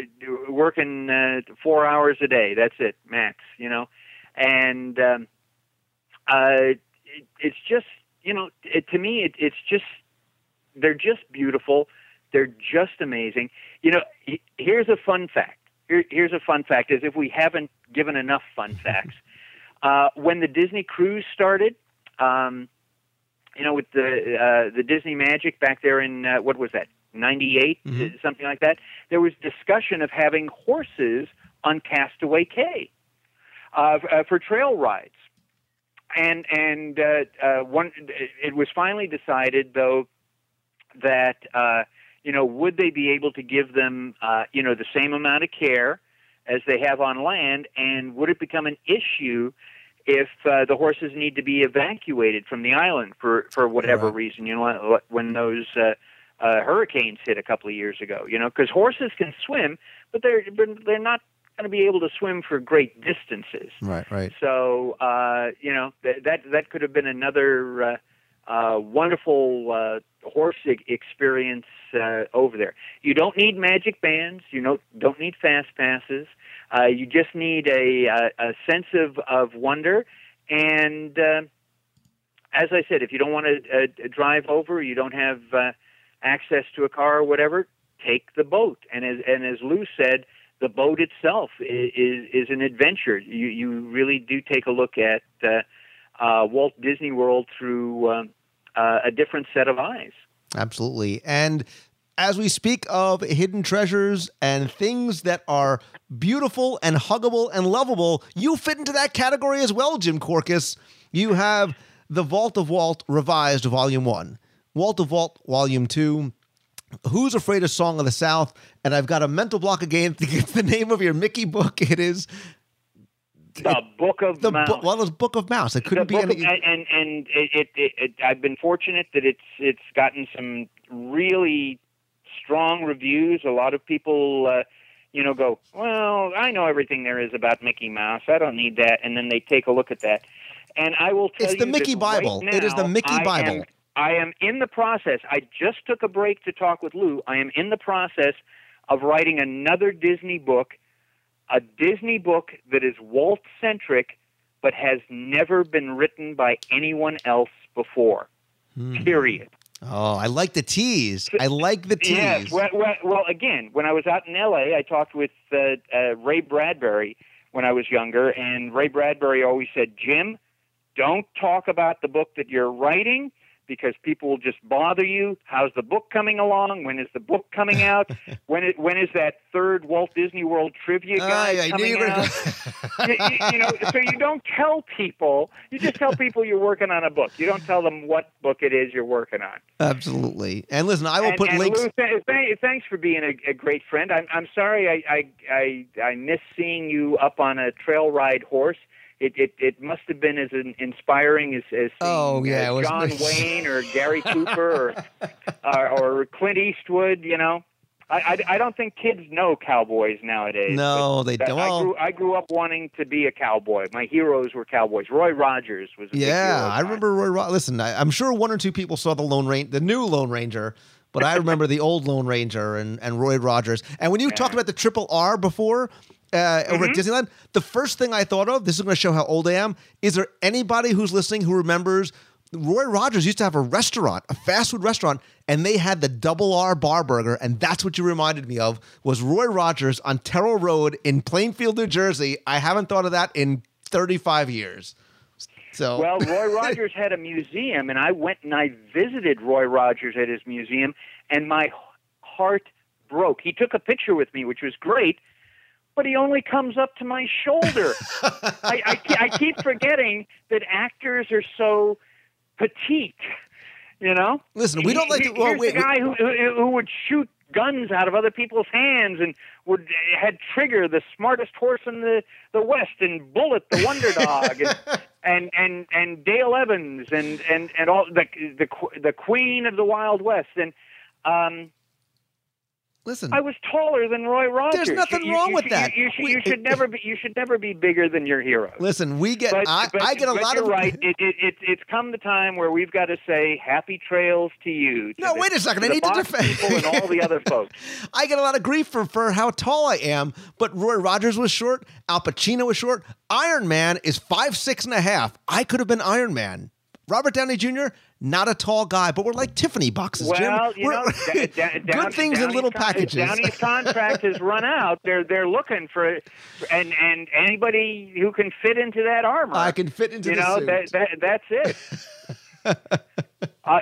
working uh, four hours a day. That's it, max. You know, and um, uh, it, it's just you know it, to me it, it's just they're just beautiful. They're just amazing. You know, here's a fun fact. Here, here's a fun fact: is if we haven't given enough fun facts, uh, when the Disney cruise started, um, you know, with the uh, the Disney Magic back there in uh, what was that, '98, Mhm. something like that. There was discussion of having horses on Castaway Cay uh, uh, for trail rides, and and uh, uh, one it was finally decided though that uh, you know would they be able to give them uh, you know the same amount of care as they have on land, and would it become an issue if uh, the horses need to be evacuated from the island for for whatever Right. reason? You know when those uh, uh, hurricanes hit a couple of years ago. You know because horses can swim, but they're but they're not going to be able to swim for great distances. right, right. So uh, you know th- that that could have been another uh, uh, wonderful uh, horse experience uh, over there. You don't need magic bands. You don't don't need fast passes. Uh, you just need a, a, a sense of, of wonder. And uh, as I said, if you don't want to uh, drive over, you don't have uh, access to a car or whatever, take the boat. And as and as Lou said, the boat itself is is, is an adventure. You you really do take a look at uh, uh, Walt Disney World through um, uh, a different set of eyes. Absolutely. And as we speak of hidden treasures and things that are beautiful and huggable and lovable, you fit into that category as well, Jim Korkis. You have The Vault of Walt Revised Volume 1, Vault of Walt Volume 2, Who's Afraid of Song of the South, and I've got a mental block again to get the name of your Mickey book. It is The Book of the Mouse. Well, it's Book of Mouse. It couldn't be any. of- and and it, it, it, I've been fortunate that it's it's gotten some really strong reviews. A lot of people, uh, you know, go, well, I know everything there is about Mickey Mouse. I don't need that. And then they take a look at that. And I will tell It's you it's the Mickey right Bible. It is the now, Mickey I Bible. I am in the process. I just took a break to talk with Lou. I am in the process of writing another Disney book, a Disney book that is Walt centric, but has never been written by anyone else before. Hmm. Period. Oh, I like the tease. I like the tease. Yes. Well, well, well, again, when I was out in L.A., I talked with uh, uh, Ray Bradbury when I was younger, and Ray Bradbury always said, "Jim, don't talk about the book that you're writing." Because people will just bother you. How's the book coming along? When is the book coming out? when it, when is that third Walt Disney World trivia guy I coming out? you, you- you know, so you don't tell people. You just tell people you're working on a book. You don't tell them what book it is you're working on. Absolutely. And listen, I will and, put and links. Lou, th- th- thanks for being a, a great friend. I'm, I'm sorry I, I, I, I miss seeing you up on a trail ride horse. It, it, it must have been as inspiring as, as seeing Oh, yeah, uh, it was John. Wayne or Gary Cooper or, or, or Clint Eastwood. You know, I, I, I don't think kids know cowboys nowadays. No, they don't. I grew, I grew up wanting to be a cowboy. My heroes were cowboys. Roy Rogers was a big hero Yeah, I remember Roy. Ro- Listen, I, I'm sure one or two people saw the Lone Ranger, the new Lone Ranger, but I remember the old Lone Ranger and, and Roy Rogers. And when you talked about the Triple R before uh, over Mm-hmm. at Disneyland, the first thing I thought of, this is going to show how old I am. Is there anybody who's listening who remembers? Roy Rogers used to have a restaurant, a fast food restaurant, and they had the double R bar burger, and that's what you reminded me of was Roy Rogers on Terrill Road in Plainfield, New Jersey. I haven't thought of that in 35 years. So Well, Roy Rogers had a museum, and I went and I visited Roy Rogers at his museum, and my heart broke. He took a picture with me, which was great, but he only comes up to my shoulder. I, I, I keep forgetting that actors are so petite. You know, Listen, we don't like to- well, Here's wait, the guy who, who who would shoot guns out of other people's hands and would had Trigger, the smartest horse in the the West, and Bullet, the wonder dog, and and and, and Dale Evans, and and and all the the the Queen of the Wild West, and um, listen, I was taller than Roy Rogers. There's nothing You- wrong you with that. You, you should, We- should never be you should never be bigger than your hero. listen, we get But, I, but- I get a lot you're of right. It, it, it, it's come the time where we've got to say happy trails to you. to No, the- wait a second. I need to defend- people and all the other folks. I get a lot of grief for, for how tall I am, but Roy Rogers was short, Al Pacino was short. Iron Man is five six and a half. I could have been Iron Man. Robert Downey Jr. not a tall guy, but we're like Tiffany boxes, Jim. Well, you We're- know, da- da- good things in little con- packages. Downey's contract has run out. They're they're looking for, and and anybody who can fit into that armor. I can fit into you the know that, that that's it. uh,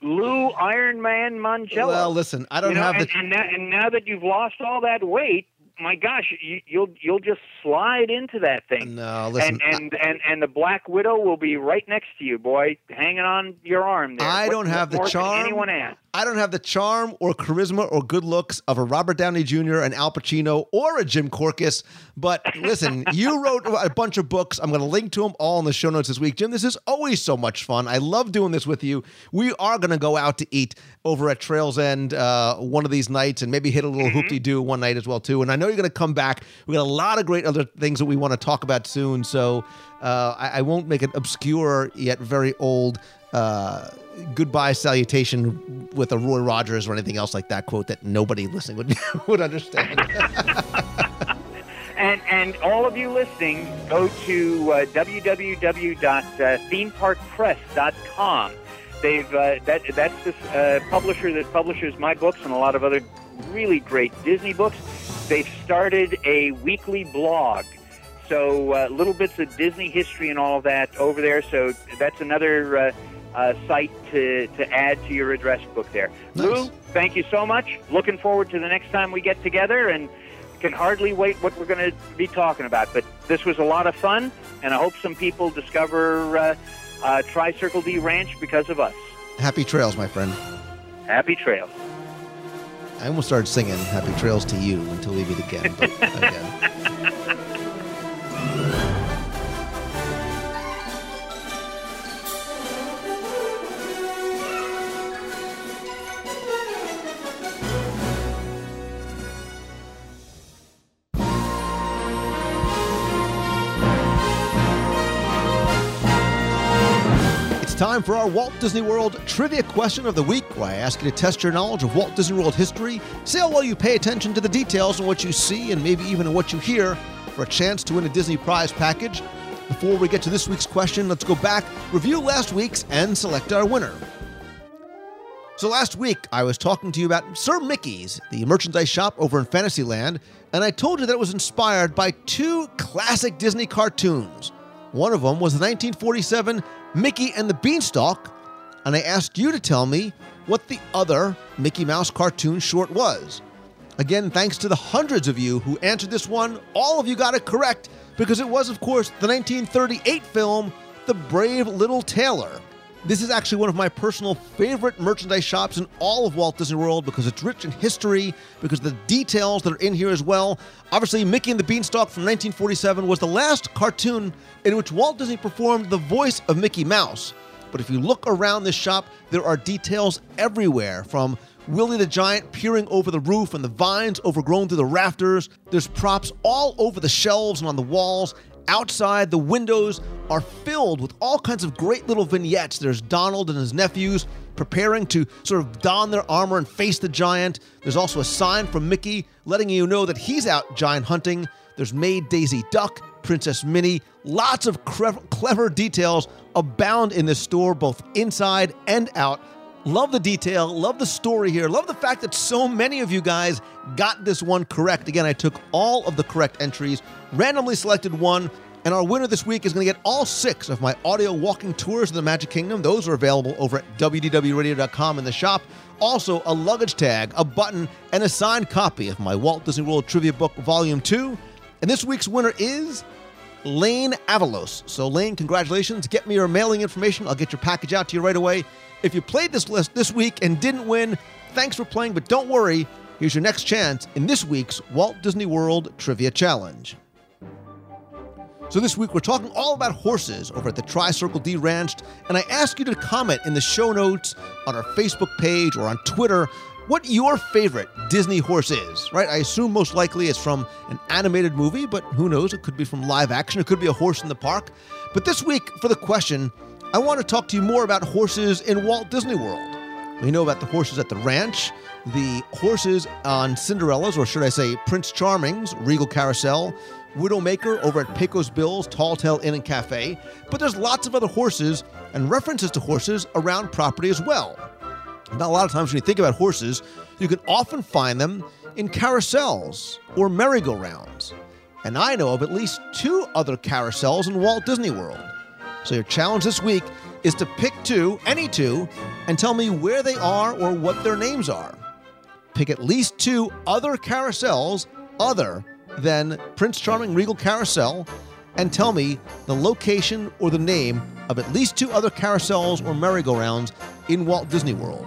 Lou Iron Man Mongello. Well, listen, I don't you know, have and, the. and, now, and now that you've lost all that weight, my gosh, you, you'll you'll just slide into that thing. No, listen, and and, and and the Black Widow will be right next to you, boy, hanging on your arm there. I What- don't have the charm. Anyone ask? I don't have the charm or charisma or good looks of a Robert Downey Jr., an Al Pacino, or a Jim Korkis. But listen, you wrote a bunch of books. I'm going to link to them all in the show notes this week. Jim, this is always so much fun. I love doing this with you. We are going to go out to eat over at Trails End uh, one of these nights and maybe hit a little Hoop-Dee-Doo one night as well too. And I know you're going to come back. We got a lot of great other things that we want to talk about soon. So uh, I, I won't make an obscure yet very old. Uh, goodbye salutation with a Roy Rogers or anything else like that quote that nobody listening would would understand. And and all of you listening, go to uh, www.themeparkpress.com. They've uh, that that's this uh, publisher that publishes my books and a lot of other really great Disney books. They've started a weekly blog. So uh, little bits of Disney history and all that over there. So that's another uh, uh, site to, to add to your address book there. Nice. Lou, thank you so much. Looking forward to the next time we get together and can hardly wait what we're going to be talking about. But this was a lot of fun, and I hope some people discover uh, uh, Tri Circle D Ranch because of us. Happy trails, my friend. Happy trails. I almost started singing "Happy Trails" to you until we meet again. But again. Time for our Walt Disney World Trivia Question of the Week, where I ask you to test your knowledge of Walt Disney World history, see how well you pay attention to the details and what you see, and maybe even what you hear, for a chance to win a Disney prize package. Before we get to this week's question, let's go back, review last week's, and select our winner. So last week, I was talking to you about Sir Mickey's, the merchandise shop over in Fantasyland, and I told you that it was inspired by two classic Disney cartoons. One of them was the 1947 Mickey and the Beanstalk, and I asked you to tell me what the other Mickey Mouse cartoon short was. Again, thanks to the hundreds of you who answered this one, all of you got it correct because it was, of course, the 1938 film The Brave Little Tailor. This is actually one of my personal favorite merchandise shops in all of Walt Disney World because it's rich in history, because the details that are in here as well. Obviously, Mickey and the Beanstalk from 1947 was the last cartoon in which Walt Disney performed the voice of Mickey Mouse. But if you look around this shop, there are details everywhere from Willie the Giant peering over the roof and the vines overgrown through the rafters. There's props all over the shelves and on the walls. Outside, the windows are filled with all kinds of great little vignettes. There's Donald and his nephews preparing to sort of don their armor and face the giant. There's also a sign from Mickey letting you know that he's out giant hunting. There's Maid Daisy Duck, Princess Minnie. Lots of clever, details abound in this store, both inside and out. Love the detail, love the story here, love the fact that so many of you guys got this one correct. Again, I took all of the correct entries, randomly selected one, and our winner this week is going to get all six of my audio walking tours of the Magic Kingdom. Those are available over at WDWRadio.com in the shop. Also, a luggage tag, a button, and a signed copy of my Walt Disney World Trivia Book Volume 2. And this week's winner is Lane Avalos. So, Lane, congratulations. Get me your mailing information. I'll get your package out to you right away. If you played this list this week and didn't win, thanks for playing, but don't worry. Here's your next chance in this week's Walt Disney World Trivia Challenge. So, this week we're talking all about horses over at the Tri Circle D Ranch, and I ask you to comment in the show notes on our Facebook page or on Twitter what your favorite Disney horse is, right? I assume most likely it's from an animated movie, but who knows? It could be from live action, it could be a horse in the park. But this week, for the question, I want to talk to you more about horses in Walt Disney World. We know about the horses at the ranch, the horses on Cinderella's, or should I say Prince Charming's Regal Carousel, Widowmaker over at Pecos Bill's Tall Tale Inn and Cafe, but there's lots of other horses and references to horses around property as well. Now, a lot of times when you think about horses, you can often find them in carousels or merry-go-rounds. And I know of at least two other carousels in Walt Disney World. So your challenge this week is to pick two, any two, and tell me where they are or what their names are. Pick at least two other carousels other than Prince Charming Regal Carousel and tell me the location or the name of at least two other carousels or merry-go-rounds in Walt Disney World.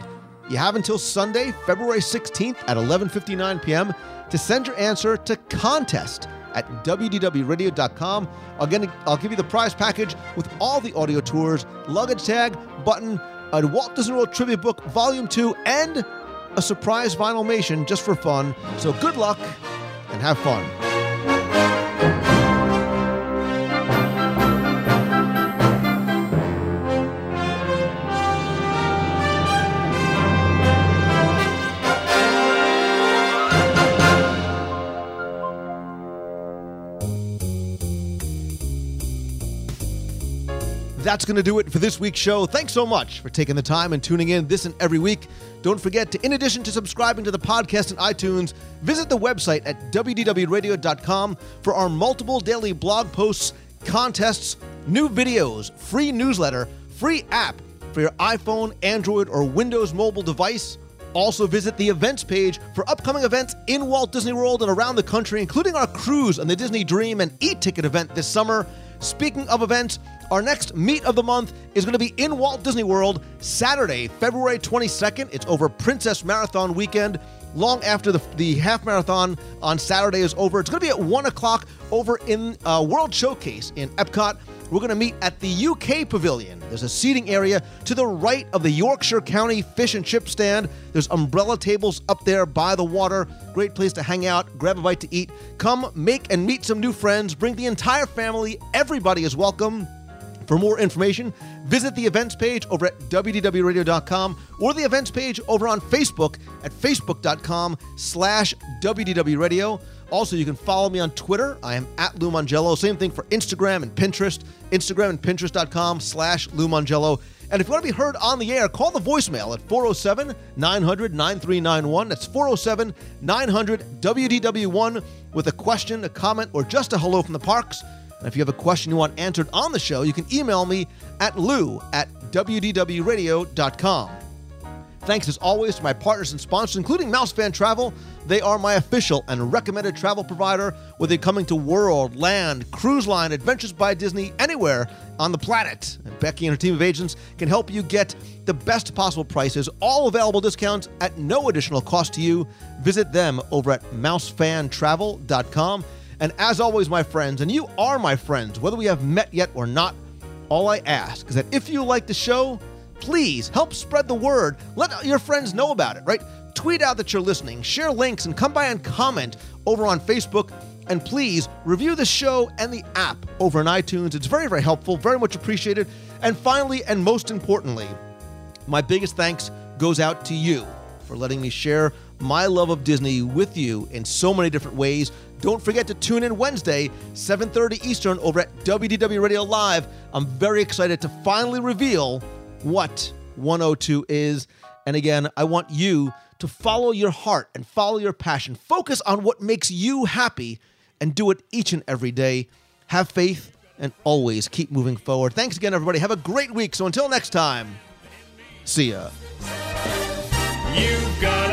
You have until Sunday, February 16th at 11:59 p.m. to send your answer to contest at wdwradio.com. Again, I'll give you the prize package with all the audio tours, luggage tag, button, a Walt Disney World Trivia Book Volume 2, and a surprise vinylmation just for fun. So good luck and have fun. That's going to do it for this week's show. Thanks so much for taking the time and tuning in this and every week. Don't forget to, in addition to subscribing to the podcast in iTunes, visit the website at wdwradio.com for our multiple daily blog posts, contests, new videos, free newsletter, free app for your iPhone, Android, or Windows mobile device. Also, visit the events page for upcoming events in Walt Disney World and around the country, including our cruise on the Disney Dream and e ticket event this summer. Speaking of events, our next meet of the month is going to be in Walt Disney World Saturday, February 22nd. It's over Princess Marathon weekend. Long after the, the half marathon on Saturday is over, it's going to be at 1 o'clock over in uh, World Showcase in Epcot. We're going to meet at the UK Pavilion. There's a seating area to the right of the Yorkshire County Fish and Chip stand. There's umbrella tables up there by the water. Great place to hang out, grab a bite to eat. Come make and meet some new friends. Bring the entire family. Everybody is welcome. For more information, visit the events page over at wdwradio.com or the events page over on Facebook at facebook.com slash wdwradio. Also, you can follow me on Twitter. I am at Lou Mongello. Same thing for Instagram and Pinterest. Instagram and Pinterest.com slash Lou Mongello. And if you want to be heard on the air, call the voicemail at 407 900 9391. That's 407 900 WDW1 with a question, a comment, or just a hello from the parks. And if you have a question you want answered on the show, you can email me at lou at WDWRadio.com. Thanks as always to my partners and sponsors, including Mouse Fan Travel. They are my official and recommended travel provider, whether you're coming to world, land, cruise line, adventures by Disney, anywhere on the planet. And Becky and her team of agents can help you get the best possible prices, all available discounts at no additional cost to you. Visit them over at mousefantravel.com. And as always, my friends, and you are my friends, whether we have met yet or not, all I ask is that if you like the show, please help spread the word. Let your friends know about it, right? Tweet out that you're listening, share links, and come by and comment over on Facebook. And please review the show and the app over on iTunes. It's very, very helpful, very much appreciated. And finally, and most importantly, my biggest thanks goes out to you for letting me share my love of Disney with you in so many different ways. Don't forget to tune in Wednesday, 7:30 Eastern over at WDW Radio Live. I'm very excited to finally reveal what 102 is. And again, I want you to follow your heart and follow your passion. Focus on what makes you happy and do it each and every day. Have faith and always keep moving forward. Thanks again, everybody. Have a great week. So until next time, see ya. You've got